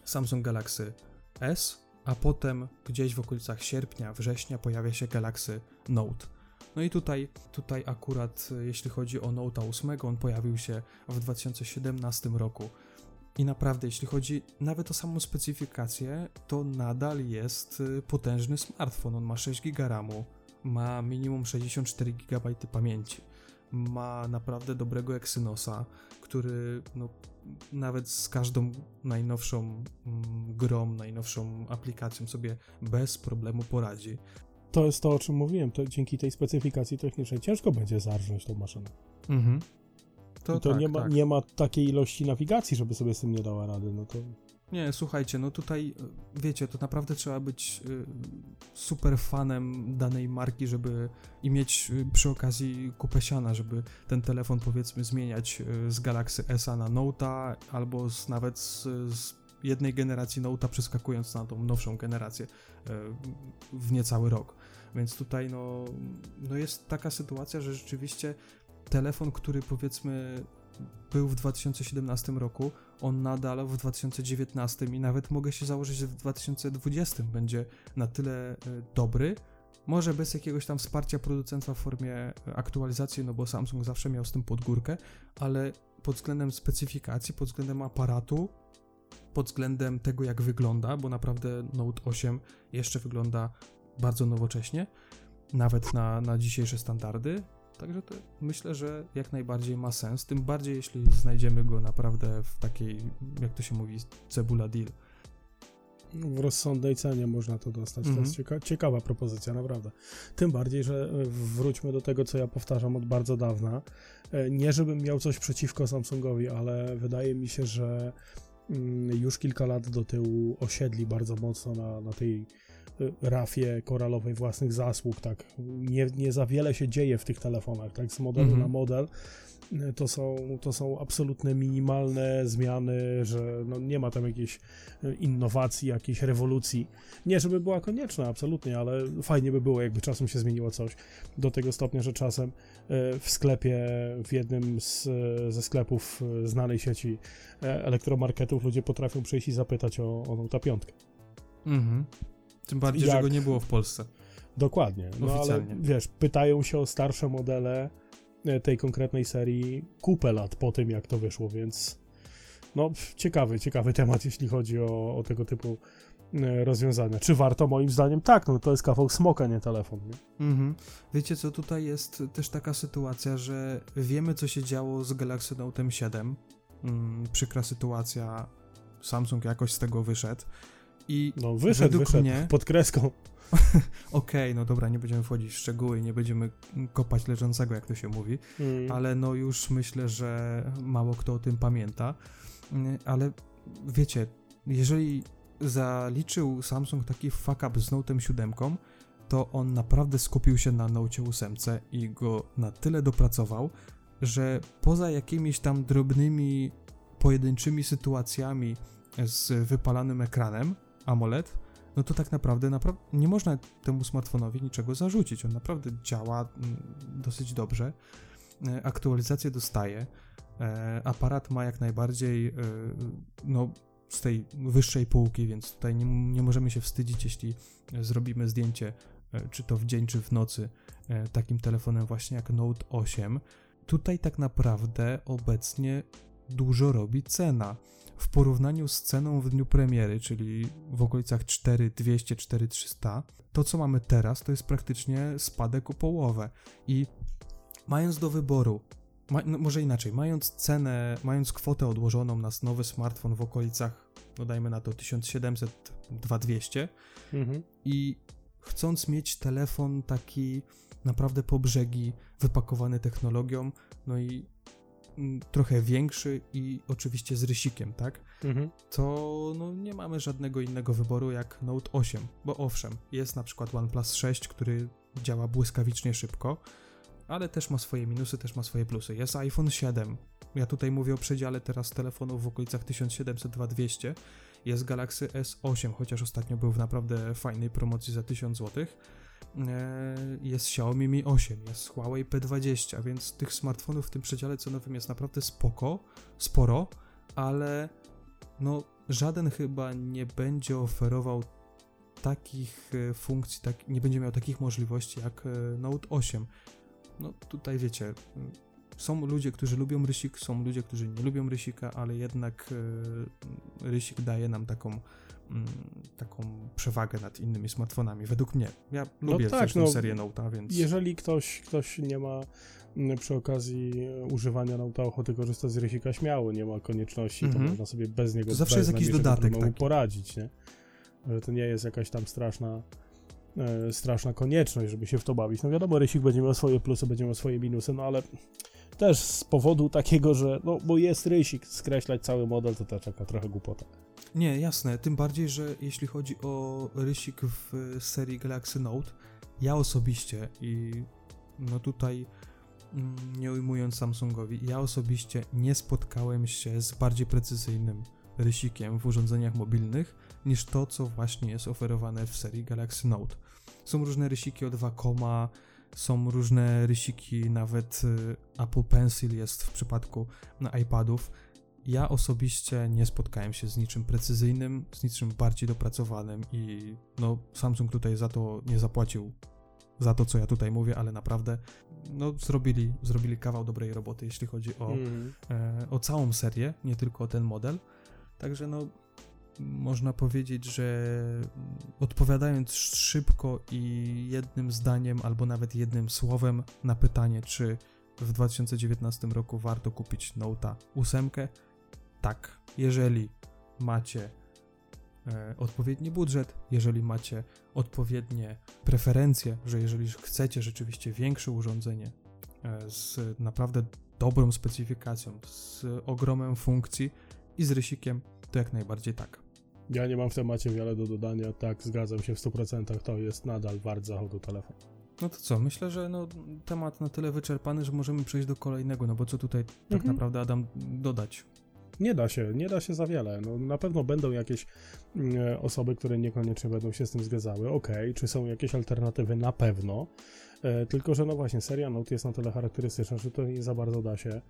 Samsung Galaxy S, a potem gdzieś w okolicach sierpnia, września pojawia się Galaxy Note. No i tutaj, tutaj akurat jeśli chodzi o Note 8, on pojawił się w 2017 roku. I naprawdę, jeśli chodzi nawet o samą specyfikację, to nadal jest y, potężny smartfon. On ma 6 GB RAMu, ma minimum 64 GB pamięci, ma naprawdę dobrego Exynosa, który no, nawet z każdą najnowszą mm, grą, najnowszą aplikacją sobie bez problemu poradzi. To jest to, o czym mówiłem. To dzięki tej specyfikacji technicznej ciężko będzie zarżnąć tą maszynę. Mhm. To, to tak, nie, ma, tak. nie ma takiej ilości nawigacji, żeby sobie z tym nie dała rady, no to... Nie, słuchajcie, no tutaj, wiecie, to naprawdę trzeba być y, super fanem danej marki, żeby i mieć y, przy okazji kupę siana, żeby ten telefon, powiedzmy, zmieniać y, z Galaxy S na Note'a, albo z, nawet z, z jednej generacji Note'a przeskakując na tą nowszą generację w niecały rok. Więc tutaj, no, no jest taka sytuacja, że rzeczywiście telefon, który powiedzmy był w 2017 roku, on nadal w 2019 i nawet mogę się założyć, że w 2020 będzie na tyle e, dobry, może bez jakiegoś tam wsparcia producenta w formie e, aktualizacji, no bo Samsung zawsze miał z tym podgórkę, ale pod względem specyfikacji, pod względem aparatu, pod względem tego jak wygląda, bo naprawdę Note 8 jeszcze wygląda bardzo nowocześnie, nawet na, na dzisiejsze standardy, Także to myślę, że jak najbardziej ma sens, tym bardziej jeśli znajdziemy go naprawdę w takiej, jak to się mówi, cebula deal. W rozsądnej cenie można to dostać. Mm -hmm. To jest mhm. cieka ciekawa propozycja, naprawdę. Tym bardziej, że e, wróćmy do tego, co ja powtarzam od bardzo dawna. E, nie, żebym miał coś przeciwko Samsungowi, ale wydaje mi się, że mm, już kilka lat do tyłu osiedli bardzo mocno na, na tej rafie koralowej własnych zasług, tak, nie, nie za wiele się dzieje w tych telefonach, tak, z modelu mhm. na model, to są, to są absolutne minimalne zmiany, że no nie ma tam jakiejś innowacji, jakiejś rewolucji. Nie, żeby była konieczna, absolutnie, ale fajnie by było, jakby czasem się zmieniło coś do tego stopnia, że czasem w sklepie, w jednym z, ze sklepów znanej sieci elektromarketów ludzie potrafią przyjść i zapytać o, o Nota 5. Mhm. Tym bardziej, jak... że go nie było w Polsce. Dokładnie. No ale wiesz, pytają się o starsze modele e, tej konkretnej serii kupę lat po tym, jak to wyszło, więc no ciekawy, ciekawy temat, jeśli chodzi o, o tego typu e, rozwiązania. Czy warto? Moim zdaniem tak, no to jest kawał smoka, nie telefon. Nie? Mhm. Wiecie co, tutaj jest też taka sytuacja, że wiemy, co się działo z Galaxy Note 7. Mm, przykra sytuacja, Samsung jakoś z tego wyszedł. I no wyszedł, wyszedł mnie... pod kreską. Okej, okay, no dobra, nie będziemy wchodzić w szczegóły, nie będziemy kopać leżącego, jak to się mówi, mm. ale no już myślę, że mało kto o tym pamięta. Mm, ale wiecie, jeżeli zaliczył Samsung taki fuck up z Note 7, to on naprawdę skupił się na Note 8 i go na tyle dopracował, że poza jakimiś tam drobnymi, pojedynczymi sytuacjami z wypalanym ekranem, AMOLED, no to tak naprawdę napra nie można temu smartfonowi niczego zarzucić. On naprawdę działa mm, dosyć dobrze. E, aktualizację dostaje. E, aparat ma jak najbardziej e, no, z tej wyższej półki, więc tutaj nie, nie możemy się wstydzić, jeśli zrobimy zdjęcie, czy to w dzień, czy w nocy, takim telefonem właśnie jak Note 8. Tutaj tak naprawdę obecnie dużo robi cena w porównaniu z ceną w dniu premiery, czyli w okolicach 4200, 4300, to co mamy teraz to jest praktycznie spadek o połowę. I mając do wyboru, ma, no może inaczej, mając cenę, mając kwotę odłożoną na nowy smartfon w okolicach, no dajmy na to 1700, 2200 mhm. i chcąc mieć telefon taki naprawdę po brzegi, wypakowany technologią, no i trochę większy i oczywiście z rysikiem, tak? Mhm. To no, nie mamy żadnego innego wyboru jak Note 8, bo owszem, jest na przykład OnePlus 6, który działa błyskawicznie szybko, ale też ma swoje minusy, też ma swoje plusy. Jest iPhone 7. Ja tutaj mówię o przedziale teraz telefonów w okolicach 1700-2200. Jest Galaxy S8, chociaż ostatnio był w naprawdę fajnej promocji za 1000 złotych jest Xiaomi Mi 8, jest Huawei P20, więc tych smartfonów w tym przedziale cenowym jest naprawdę spoko, sporo, ale no żaden chyba nie będzie oferował takich e, funkcji, tak, nie będzie miał takich możliwości jak e, Note 8. No tutaj wiecie, są ludzie, którzy lubią rysik, są ludzie, którzy nie lubią rysika, ale jednak rysik daje nam taką Mm, taką przewagę nad innymi smartfonami, według mnie. Ja no lubię tak, no, serię Note'a, więc... Jeżeli ktoś, ktoś nie ma mm, przy okazji używania Note'a ochoty korzystać z rysika śmiało, nie ma konieczności, mm -hmm. to mhm. można sobie bez niego to zawsze jest jakiś dodatek taki. poradzić, nie? Że to nie jest jakaś tam straszna e, straszna konieczność, żeby się w to bawić. No wiadomo, rysik będzie miał swoje plusy, będzie miał swoje minusy, no ale też z powodu takiego, że no bo jest rysik, skreślać cały model to też taka trochę głupota. Nie, jasne, tym bardziej, że jeśli chodzi o rysik w serii Galaxy Note, ja osobiście i no tutaj mm, nie ujmując Samsungowi, ja osobiście nie spotkałem się z bardziej precyzyjnym rysikiem w urządzeniach mobilnych niż to, co właśnie jest oferowane w serii Galaxy Note. Są różne rysiki o 2, są różne rysiki, nawet y, Apple Pencil jest w przypadku na iPadów. Ja osobiście nie spotkałem się z niczym precyzyjnym, z niczym bardziej dopracowanym i no Samsung tutaj za to nie zapłacił za to, co ja tutaj mówię, ale naprawdę no, zrobili, zrobili kawał dobrej roboty, jeśli chodzi o, mm. e, o całą serię, nie tylko o ten model. Także no, można powiedzieć, że odpowiadając szybko i jednym zdaniem, albo nawet jednym słowem na pytanie, czy w 2019 roku warto kupić Note'a 8, tak, jeżeli macie e, odpowiedni budżet, jeżeli macie odpowiednie preferencje, że jeżeli chcecie rzeczywiście większe urządzenie e, z naprawdę dobrą specyfikacją, z ogromem funkcji i z rysikiem, to jak najbardziej tak. Ja nie mam w temacie wiele do dodania, tak, zgadzam się w 100%, to jest nadal wart zachodu telefon. No to co, myślę, że no, temat na tyle wyczerpany, że możemy przejść do kolejnego, no bo co tutaj tak mhm. tak naprawdę Adam dodać? Nie da się, nie da się za wiele. No, na pewno będą jakieś mm, osoby, które niekoniecznie będą się z tym zgadzały. Ok, czy są jakieś alternatywy? Na pewno. E, tylko, że no właśnie, seria Note jest na tyle charakterystyczna, że to nie za bardzo da się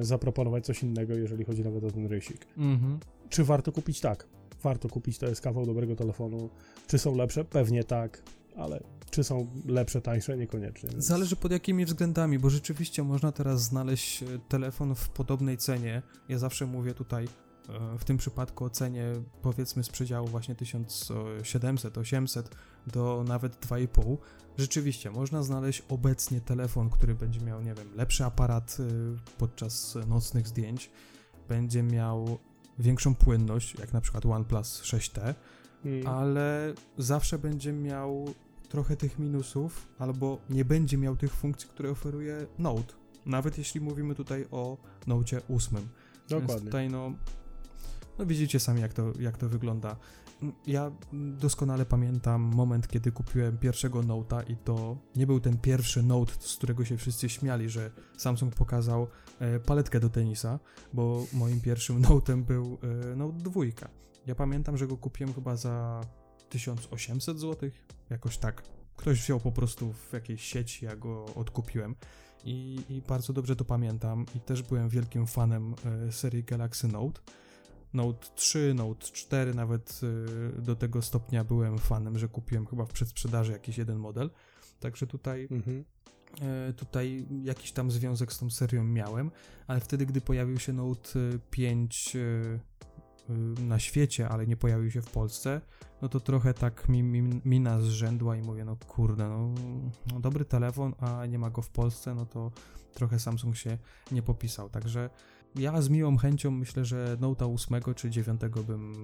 zaproponować coś innego, jeżeli chodzi nawet o ten rysik. Mhm. Czy warto kupić? Tak. Warto kupić, to jest kawał dobrego telefonu. Czy są lepsze? Pewnie tak, ale czy są lepsze, tańsze? Niekoniecznie. Więc... Zależy pod jakimi względami, bo rzeczywiście można teraz znaleźć e, telefon w podobnej cenie. Ja zawsze mówię tutaj e, w tym przypadku o cenie powiedzmy z przedziału właśnie 1700, 800 do nawet 2,5. Rzeczywiście można znaleźć obecnie telefon, który będzie miał, nie wiem, lepszy aparat e, podczas nocnych zdjęć, będzie miał większą płynność, jak na przykład OnePlus 6T, hmm. ale zawsze będzie miał trochę tych minusów, albo nie będzie miał tych funkcji, które oferuje Note. Nawet jeśli mówimy tutaj o Note 8. Dokładnie. Więc tutaj no, no widzicie sami jak to, jak to wygląda. Ja doskonale pamiętam moment, kiedy kupiłem pierwszego Note'a i to nie był ten pierwszy Note, z którego się wszyscy śmiali, że Samsung pokazał e, paletkę do tenisa, bo moim pierwszym Note'em był e, Note 2. Ja pamiętam, że go kupiłem chyba za 1800 zł, jakoś tak. Ktoś wziął po prostu w jakiejś sieci, ja go odkupiłem. I, I, bardzo dobrze to pamiętam i też byłem wielkim fanem e, serii Galaxy Note. Note 3, Note 4, nawet y, do tego stopnia byłem fanem, że kupiłem chyba w przedsprzedaży jakiś jeden model. Także tutaj, mhm. y, tutaj jakiś tam związek z tą serią miałem, ale wtedy, gdy pojawił się Note 5 y, na świecie, ale nie pojawił się w Polsce, no to trochę tak mi, mi, mina zrzędła i mówię, no kurde, no, no dobry telefon, a nie ma go w Polsce, no to trochę Samsung się nie popisał. Także ja z miłą chęcią myślę, że Note 8 czy 9 bym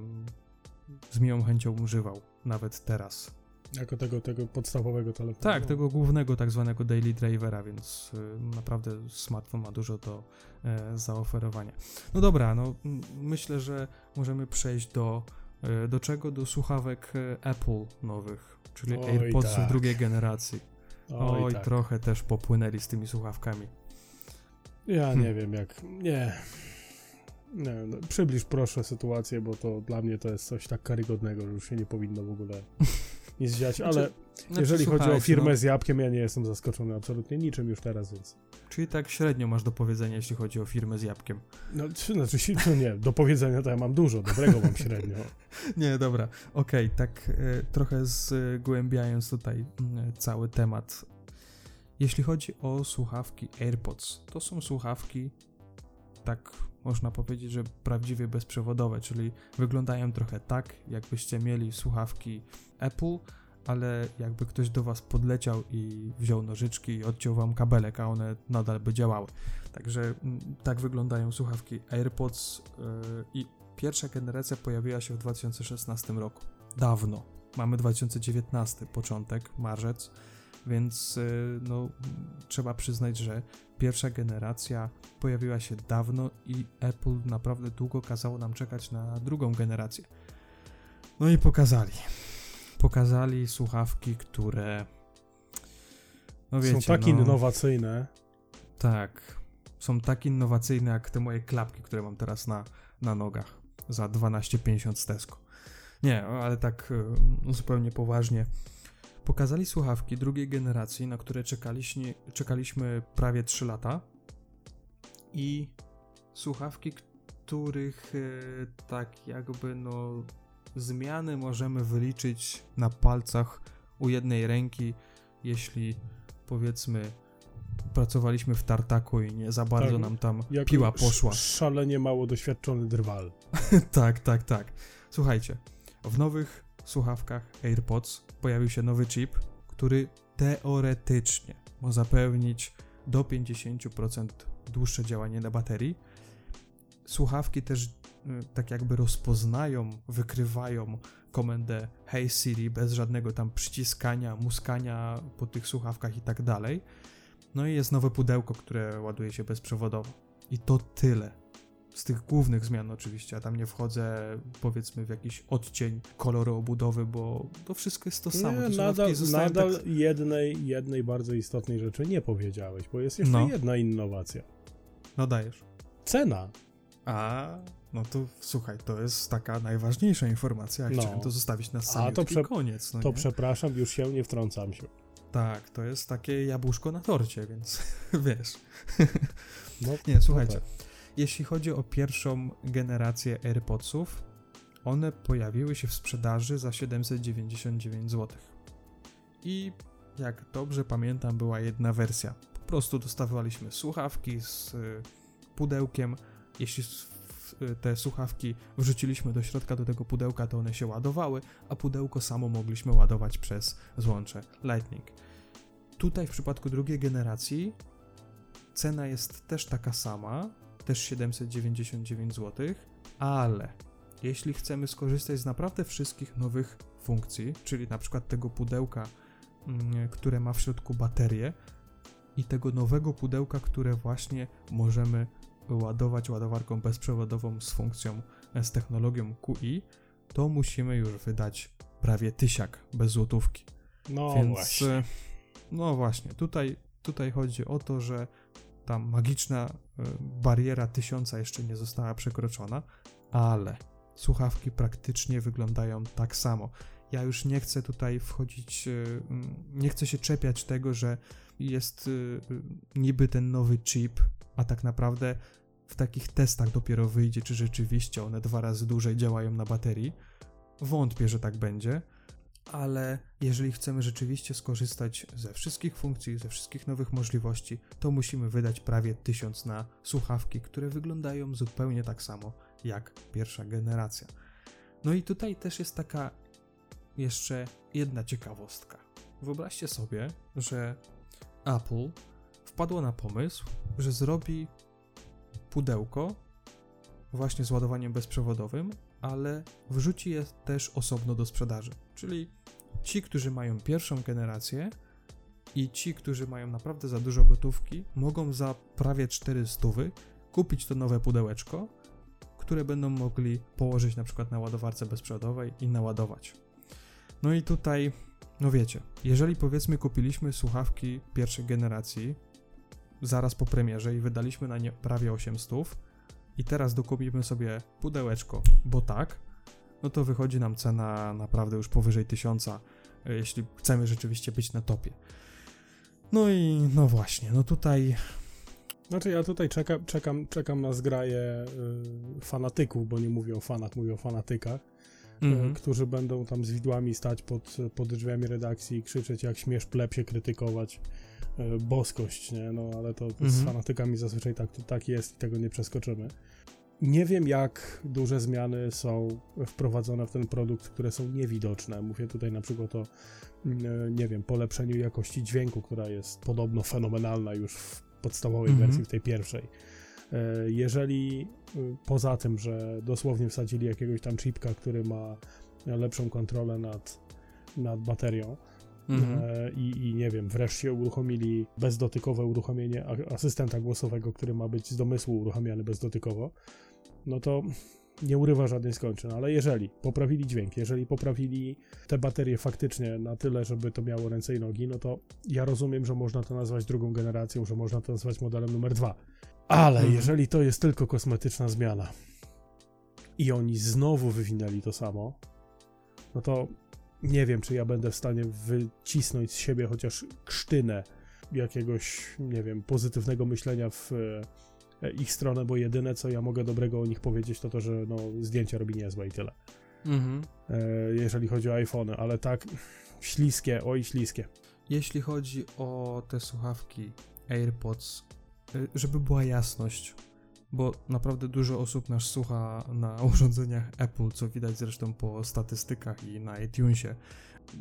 z miłą chęcią używał, nawet teraz. Jako tego, tego podstawowego telefonu. Tak, tego głównego tak zwanego daily drivera, więc y, naprawdę smartfon ma dużo do y, zaoferowania. No dobra, no myślę, że możemy przejść do y, do czego? Do słuchawek y, Apple nowych, czyli Oj, AirPodsów tak. drugiej generacji. Oj, Oj tak. trochę też popłynęli z tymi słuchawkami. Ja hmm. nie wiem jak. Nie. nie no, przybliż proszę sytuację, bo to dla mnie to jest coś tak karygodnego, że już się nie powinno w ogóle nic dziać, znaczy, ale znaczy, jeżeli chodzi o firmę no. z jabłkiem, ja nie jestem zaskoczony absolutnie niczym już teraz, więc. Czyli tak średnio masz do powiedzenia, jeśli chodzi o firmę z jabłkiem. No, znaczy, no nie, do powiedzenia to ja mam dużo, dobrego mam średnio. nie, dobra, okej, okay, tak y, trochę zgłębiając tutaj y, cały temat jeśli chodzi o słuchawki AirPods, to są słuchawki, tak można powiedzieć, że prawdziwie bezprzewodowe, czyli wyglądają trochę tak, jakbyście mieli słuchawki Apple, ale jakby ktoś do Was podleciał i wziął nożyczki i odciął Wam kabelek, a one nadal by działały. Także mm, tak wyglądają słuchawki AirPods yy, i pierwsza generacja pojawiła się w 2016 roku. Dawno. Mamy 2019, początek, marzec Więc y, no, trzeba przyznać, że pierwsza generacja pojawiła się dawno i Apple naprawdę długo kazało nam czekać na drugą generację. No i pokazali. Pokazali słuchawki, które. No wiecie, są tak no, innowacyjne. Tak. Są tak innowacyjne jak te moje klapki, które mam teraz na, na nogach za 12,50 z Tesco. Nie, ale tak y, zupełnie poważnie. Pokazali słuchawki drugiej generacji, na które czekaliśmy, czekaliśmy prawie 3 lata. I słuchawki, których y, tak jakby no zmiany możemy wyliczyć na palcach u jednej ręki, jeśli powiedzmy pracowaliśmy w tartaku i nie za bardzo tak, nam tam piła poszła. Szalenie mało doświadczony drwal. tak, tak, tak. Słuchajcie, w nowych słuchawkach AirPods pojawił się nowy chip, który teoretycznie ma zapewnić do 50% dłuższe działanie na baterii. Słuchawki też y, tak jakby rozpoznają, wykrywają komendę Hey Siri bez żadnego tam przyciskania, muskania po tych słuchawkach i tak dalej. No i jest nowe pudełko, które ładuje się bezprzewodowo. I to tyle. Z tych głównych zmian oczywiście, a tam nie wchodzę powiedzmy w jakiś odcień koloru obudowy, bo to wszystko jest to samo. Nie, nadal nadal tak... jednej, jednej bardzo istotnej rzeczy nie powiedziałeś, bo jest jeszcze no. jedna innowacja. No dajesz. Cena. A, no to słuchaj, to jest taka najważniejsza informacja, no. chciałem to zostawić na sam to prze... koniec. No to nie? przepraszam, już się nie wtrącam się. Tak, to jest takie jabłuszko na torcie, więc wiesz. No, nie, słuchajcie. No tak. Jeśli chodzi o pierwszą generację AirPodsów, one pojawiły się w sprzedaży za 799 zł. I jak dobrze pamiętam, była jedna wersja. Po prostu dostawaliśmy słuchawki z y, pudełkiem. Jeśli y, te słuchawki wrzuciliśmy do środka do tego pudełka, to one się ładowały, a pudełko samo mogliśmy ładować przez złącze Lightning. Tutaj w przypadku drugiej generacji cena jest też taka sama, też 799 zł, ale jeśli chcemy skorzystać z naprawdę wszystkich nowych funkcji, czyli na przykład tego pudełka, mm, które ma w środku baterię i tego nowego pudełka, które właśnie możemy ładować ładowarką bezprzewodową z funkcją, e, z technologią QI, to musimy już wydać prawie tysiak bez złotówki. No Więc, właśnie. E, no właśnie, tutaj, tutaj chodzi o to, że ta magiczna e, bariera tysiąca jeszcze nie została przekroczona, ale słuchawki praktycznie wyglądają tak samo. Ja już nie chcę tutaj wchodzić, e, nie chcę się czepiać tego, że jest e, niby ten nowy chip, a tak naprawdę w takich testach dopiero wyjdzie, czy rzeczywiście one dwa razy dłużej działają na baterii. Wątpię, że tak będzie ale jeżeli chcemy rzeczywiście skorzystać ze wszystkich funkcji, ze wszystkich nowych możliwości, to musimy wydać prawie 1000 na słuchawki, które wyglądają zupełnie tak samo jak pierwsza generacja. No i tutaj też jest taka jeszcze jedna ciekawostka. Wyobraźcie sobie, że Apple wpadło na pomysł, że zrobi pudełko właśnie z ładowaniem bezprzewodowym, ale wrzuci je też osobno do sprzedaży. Czyli ci, którzy mają pierwszą generację i ci, którzy mają naprawdę za dużo gotówki, mogą za prawie 400 kupić to nowe pudełeczko, które będą mogli położyć na przykład na ładowarce bezprzewodowej i naładować. No i tutaj, no wiecie, jeżeli powiedzmy kupiliśmy słuchawki pierwszej generacji zaraz po premierze i wydaliśmy na nie prawie 800 i teraz dokupimy sobie pudełeczko, bo tak, no to wychodzi nam cena naprawdę już powyżej 1000, e, jeśli chcemy rzeczywiście być na topie. No i no właśnie, no tutaj. Znaczy ja tutaj czekam, czekam, czekam na zgraję y, fanatyków, bo nie fanach, mówię o fanatykach, mm -hmm. y, którzy będą tam z widłami stać pod, pod drzwiami redakcji i krzyczeć jak śmiesz plebsie krytykować y, boskość, nie? No ale to, to mm -hmm. z mhm. fanatykami zazwyczaj tak, tak jest i tego nie przeskoczymy. Nie wiem, jak duże zmiany są wprowadzone w ten produkt, które są niewidoczne. Mówię tutaj na przykład o, mm, nie wiem, polepszeniu jakości dźwięku, która jest podobno fenomenalna już w podstawowej mhm. wersji, w tej pierwszej. E, jeżeli y, poza tym, że dosłownie wsadzili jakiegoś tam chipka, który ma lepszą kontrolę nad, nad baterią, Mhm. E, I, I nie wiem, wreszcie uruchomili bezdotykowe uruchomienie asystenta głosowego, który ma być z domysłu uruchamiany bezdotykowo, no to nie urywa żadnej skończyn, ale jeżeli poprawili dźwięk, jeżeli poprawili te baterie faktycznie na tyle, żeby to miało ręce i nogi, no to ja rozumiem, że można to nazwać drugą generacją, że można to nazwać modelem numer dwa. Ale mhm. jeżeli to jest tylko kosmetyczna zmiana i oni znowu wywinęli to samo, no to nie wiem, czy ja będę w stanie wycisnąć z siebie chociaż krztynę jakiegoś, nie wiem, pozytywnego myślenia w ich stronę, bo jedyne, co ja mogę dobrego o nich powiedzieć, to to, że no, zdjęcia robi niezłe i tyle. Mhm. E, jeżeli chodzi o iPhony, ale tak śliskie, oj śliskie. Jeśli chodzi o te słuchawki AirPods, e, żeby była jasność, bo naprawdę dużo osób nas słucha na urządzeniach Apple, co widać zresztą po statystykach i na iTunesie.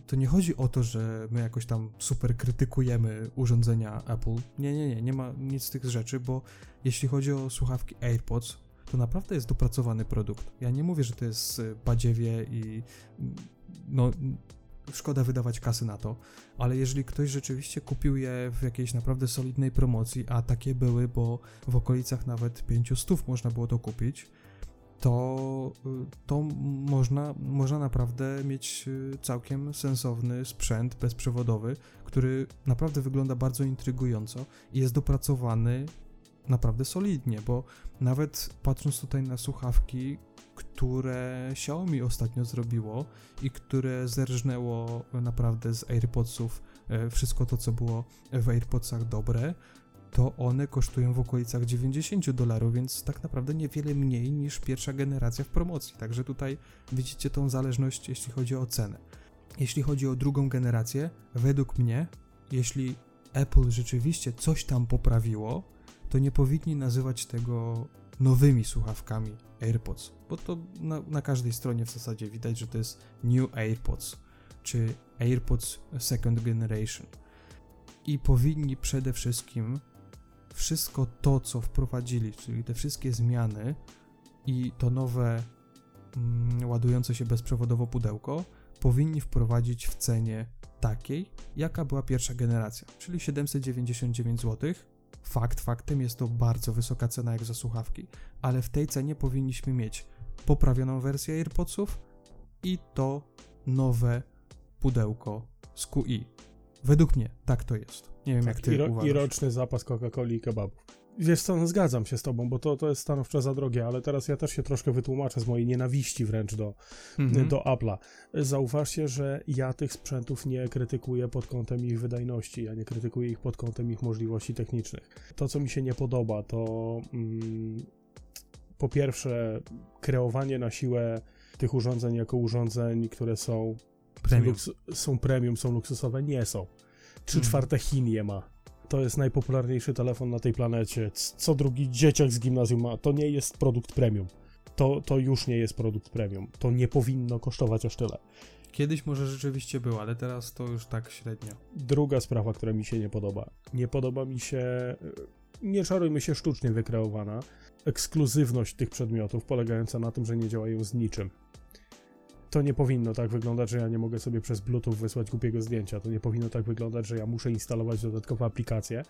To nie chodzi o to, że my jakoś tam super krytykujemy urządzenia Apple. Nie, nie, nie, nie ma nic z tych rzeczy, bo jeśli chodzi o słuchawki AirPods, to naprawdę jest dopracowany produkt. Ja nie mówię, że to jest badziewie i no, szkoda wydawać kasy na to, ale jeżeli ktoś rzeczywiście kupił je w jakiejś naprawdę solidnej promocji, a takie były, bo w okolicach nawet 500 można było to kupić, to, to można, można naprawdę mieć y, całkiem sensowny sprzęt bezprzewodowy, który naprawdę wygląda bardzo intrygująco i jest dopracowany naprawdę solidnie, bo nawet patrząc tutaj na słuchawki, które Xiaomi ostatnio zrobiło i które zerżnęło naprawdę z AirPodsów e, wszystko to, co było w AirPodsach dobre, to one kosztują w okolicach 90 dolarów, więc tak naprawdę niewiele mniej niż pierwsza generacja w promocji. Także tutaj widzicie tą zależność, jeśli chodzi o cenę. Jeśli chodzi o drugą generację, według mnie, jeśli Apple rzeczywiście coś tam poprawiło, to nie powinni nazywać tego nowymi słuchawkami AirPods, bo to na, na, każdej stronie w zasadzie widać, że to jest New AirPods czy AirPods Second Generation. I powinni przede wszystkim wszystko to, co wprowadzili, czyli te wszystkie zmiany i to nowe mm, ładujące się bezprzewodowo pudełko, powinni wprowadzić w cenie takiej, jaka była pierwsza generacja, czyli 799 zł Fakt faktem jest to bardzo wysoka cena jak za słuchawki, ale w tej cenie powinniśmy mieć poprawioną wersję AirPodsów i to nowe pudełko z QI. Według mnie tak to jest. Nie wiem tak, jak ty i, ro, uważasz. I roczny zapas Coca-Coli i kebabów. Wiesz co, no zgadzam się z tobą, bo to, to jest stanowczo za drogie, ale teraz ja też się troszkę wytłumaczę z mojej nienawiści wręcz do, mhm. do Apple'a. Zauważcie, że ja tych sprzętów nie krytykuję pod kątem ich wydajności, ja nie krytykuję ich pod kątem ich możliwości technicznych. To, co mi się nie podoba, to mm, po pierwsze kreowanie na siłę tych urządzeń jako urządzeń, które są premium, są, są, premium, są luksusowe, nie są. Trzy mhm. czwarte Chin je ma to jest najpopularniejszy telefon na tej planecie. Co drugi dzieciak z gimnazjum ma. To nie jest produkt premium. To, to już nie jest produkt premium. To nie powinno kosztować aż tyle. Kiedyś może rzeczywiście było, ale teraz to już tak średnio. Druga sprawa, która mi się nie podoba. Nie podoba mi się, nie czarujmy się, sztucznie wykreowana ekskluzywność tych przedmiotów, polegająca na tym, że nie działają z niczym to nie powinno tak wyglądać, że ja nie mogę sobie przez Bluetooth wysłać głupiego zdjęcia. To nie powinno tak wyglądać, że ja muszę instalować dodatkowe aplikacje,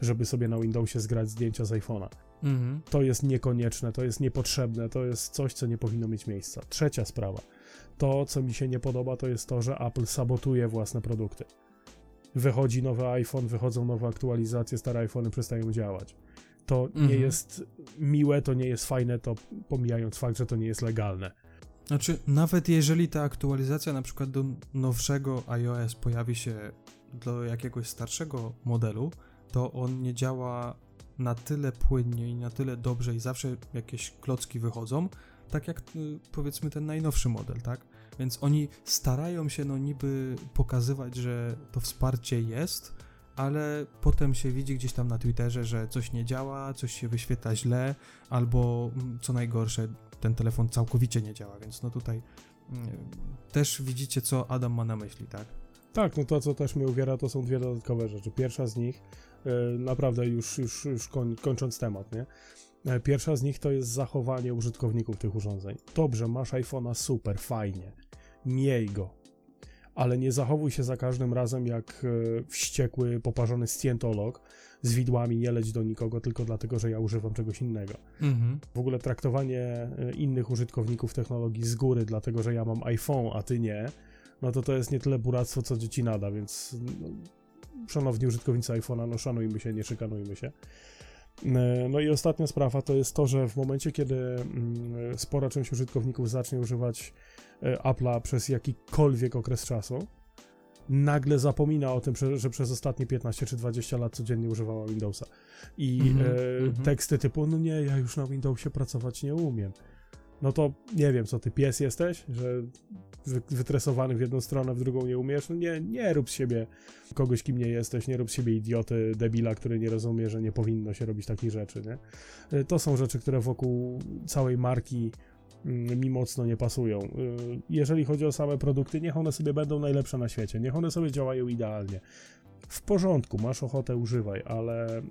żeby sobie na Windowsie zgrać zdjęcia z iPhone'a. Mhm. To jest niekonieczne, to jest niepotrzebne, to jest coś, co nie powinno mieć miejsca. Trzecia sprawa. To, co mi się nie podoba, to jest to, że Apple sabotuje własne produkty. Wychodzi nowy iPhone, wychodzą nowe aktualizacje, stare iPhony przestają działać. To mhm. nie jest miłe, to nie jest fajne, to pomijając fakt, że to nie jest legalne. Znaczy, nawet jeżeli ta aktualizacja na przykład do nowszego iOS pojawi się do jakiegoś starszego modelu, to on nie działa na tyle płynnie i na tyle dobrze i zawsze jakieś klocki wychodzą, tak jak y, powiedzmy ten najnowszy model, tak? Więc oni starają się no niby pokazywać, że to wsparcie jest, ale potem się widzi gdzieś tam na Twitterze, że coś nie działa, coś się wyświetla źle, albo mm, co najgorsze, ten telefon całkowicie nie działa, więc no tutaj mm, też widzicie, co Adam ma na myśli, tak? Tak, no to co też mnie uwiera, to są dwie dodatkowe rzeczy. Pierwsza z nich, yy, naprawdę już, już, już koń, kończąc temat, nie? E, pierwsza z nich to jest zachowanie użytkowników tych urządzeń. Dobrze, masz iPhone'a, super, fajnie. Miej go. ale nie zachowuj się za każdym razem jak e, wściekły, poparzony scjentolog z widłami, nie leć do nikogo tylko dlatego, że ja używam czegoś innego. Mhm. W ogóle traktowanie e, innych użytkowników technologii z góry, dlatego że ja mam iPhone, a ty nie, no to to jest nie tyle buractwo, co dzieci nada, więc no, szanowni użytkownicy iPhone'a, no szanujmy się, nie szykanujmy się. E, No i ostatnia sprawa to jest to, że w momencie, kiedy mm, spora część użytkowników zacznie używać e, Apple'a przez jakikolwiek okres czasu, nagle zapomina o tym, że, przez ostatnie 15 czy 20 lat codziennie używała Windowsa. I Mhm, e, mhm. teksty typu, no nie, ja już na Windowsie pracować nie umiem. No to nie wiem, co ty pies jesteś, że wy, wytresowany w jedną stronę, w drugą nie umiesz. No nie, nie rób z siebie kogoś, kim nie jesteś, nie rób z siebie idioty, debila, który nie rozumie, że nie powinno się robić takich rzeczy, nie? Y, To są rzeczy, które wokół całej marki mm, mi mocno nie pasują. Y, Jeżeli chodzi o same produkty, niech one sobie będą najlepsze na świecie, niech one sobie działają idealnie. W porządku, masz ochotę, używaj, ale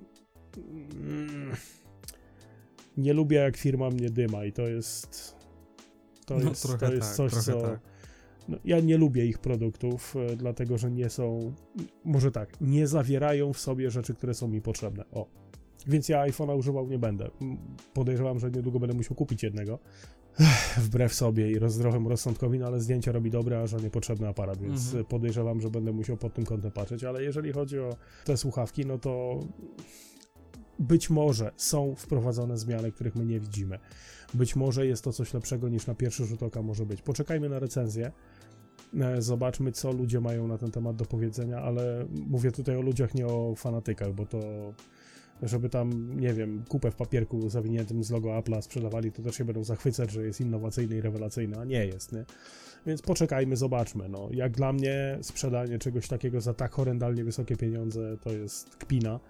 mm, nie lubię jak firma mnie dyma i to jest to No, jest, to jest tak, coś, co tak. no, ja nie lubię ich produktów, e, dlatego że nie są, może tak, nie zawierają w sobie rzeczy, które są mi potrzebne. O. Więc ja iPhone'a używał nie będę. Podejrzewam, że niedługo będę musiał kupić jednego. Wbrew sobie i roz, zdrowemu rozsądkowi, no ale zdjęcia robi dobre, a że niepotrzebny aparat, więc Mhm. podejrzewam, że będę musiał pod tym kątem patrzeć, ale jeżeli chodzi o te słuchawki, no to być może są wprowadzone zmiany, których my nie widzimy. Być może jest to coś lepszego niż na pierwszy rzut oka może być. Poczekajmy na recenzję. e, Zobaczmy, co ludzie mają na ten temat do powiedzenia, ale mówię tutaj o ludziach, nie o fanatykach, bo to, żeby tam, nie wiem, kupę w papierku zawiniętym z logo Apple'a sprzedawali, to też się będą zachwycać, że jest innowacyjny i rewelacyjny, a nie jest, nie? Więc poczekajmy, zobaczmy. No, jak dla mnie sprzedanie czegoś takiego za tak horrendalnie wysokie pieniądze to jest kpina.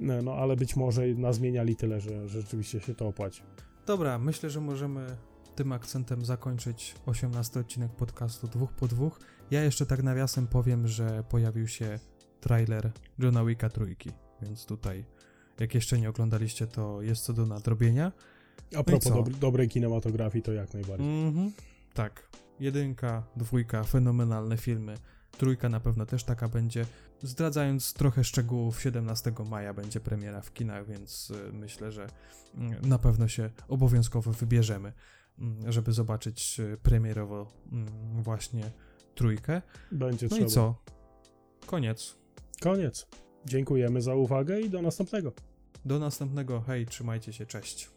No, ale być może nazmieniali tyle, że, że rzeczywiście się to opłaci. Dobra, myślę, że możemy tym akcentem zakończyć 18 odcinek podcastu dwóch po dwóch. Ja jeszcze tak nawiasem powiem, że pojawił się trailer Johna Wicka trójki, więc tutaj jak jeszcze nie oglądaliście, to jest co do nadrobienia. A propos co? dobry, dobrej kinematografii, to jak najbardziej. Mhm. Tak. Jedynka, dwójka, fenomenalne filmy. Trójka na pewno też taka będzie. Zdradzając trochę szczegółów, 17 maja będzie premiera w kinach, więc y, myślę, że mm, na pewno się obowiązkowo wybierzemy, mm, żeby zobaczyć y, premierowo mm, właśnie trójkę. Będzie No trzeba. i co? Koniec. Koniec. Dziękujemy za uwagę i do następnego. Do następnego. Hej, trzymajcie się, cześć.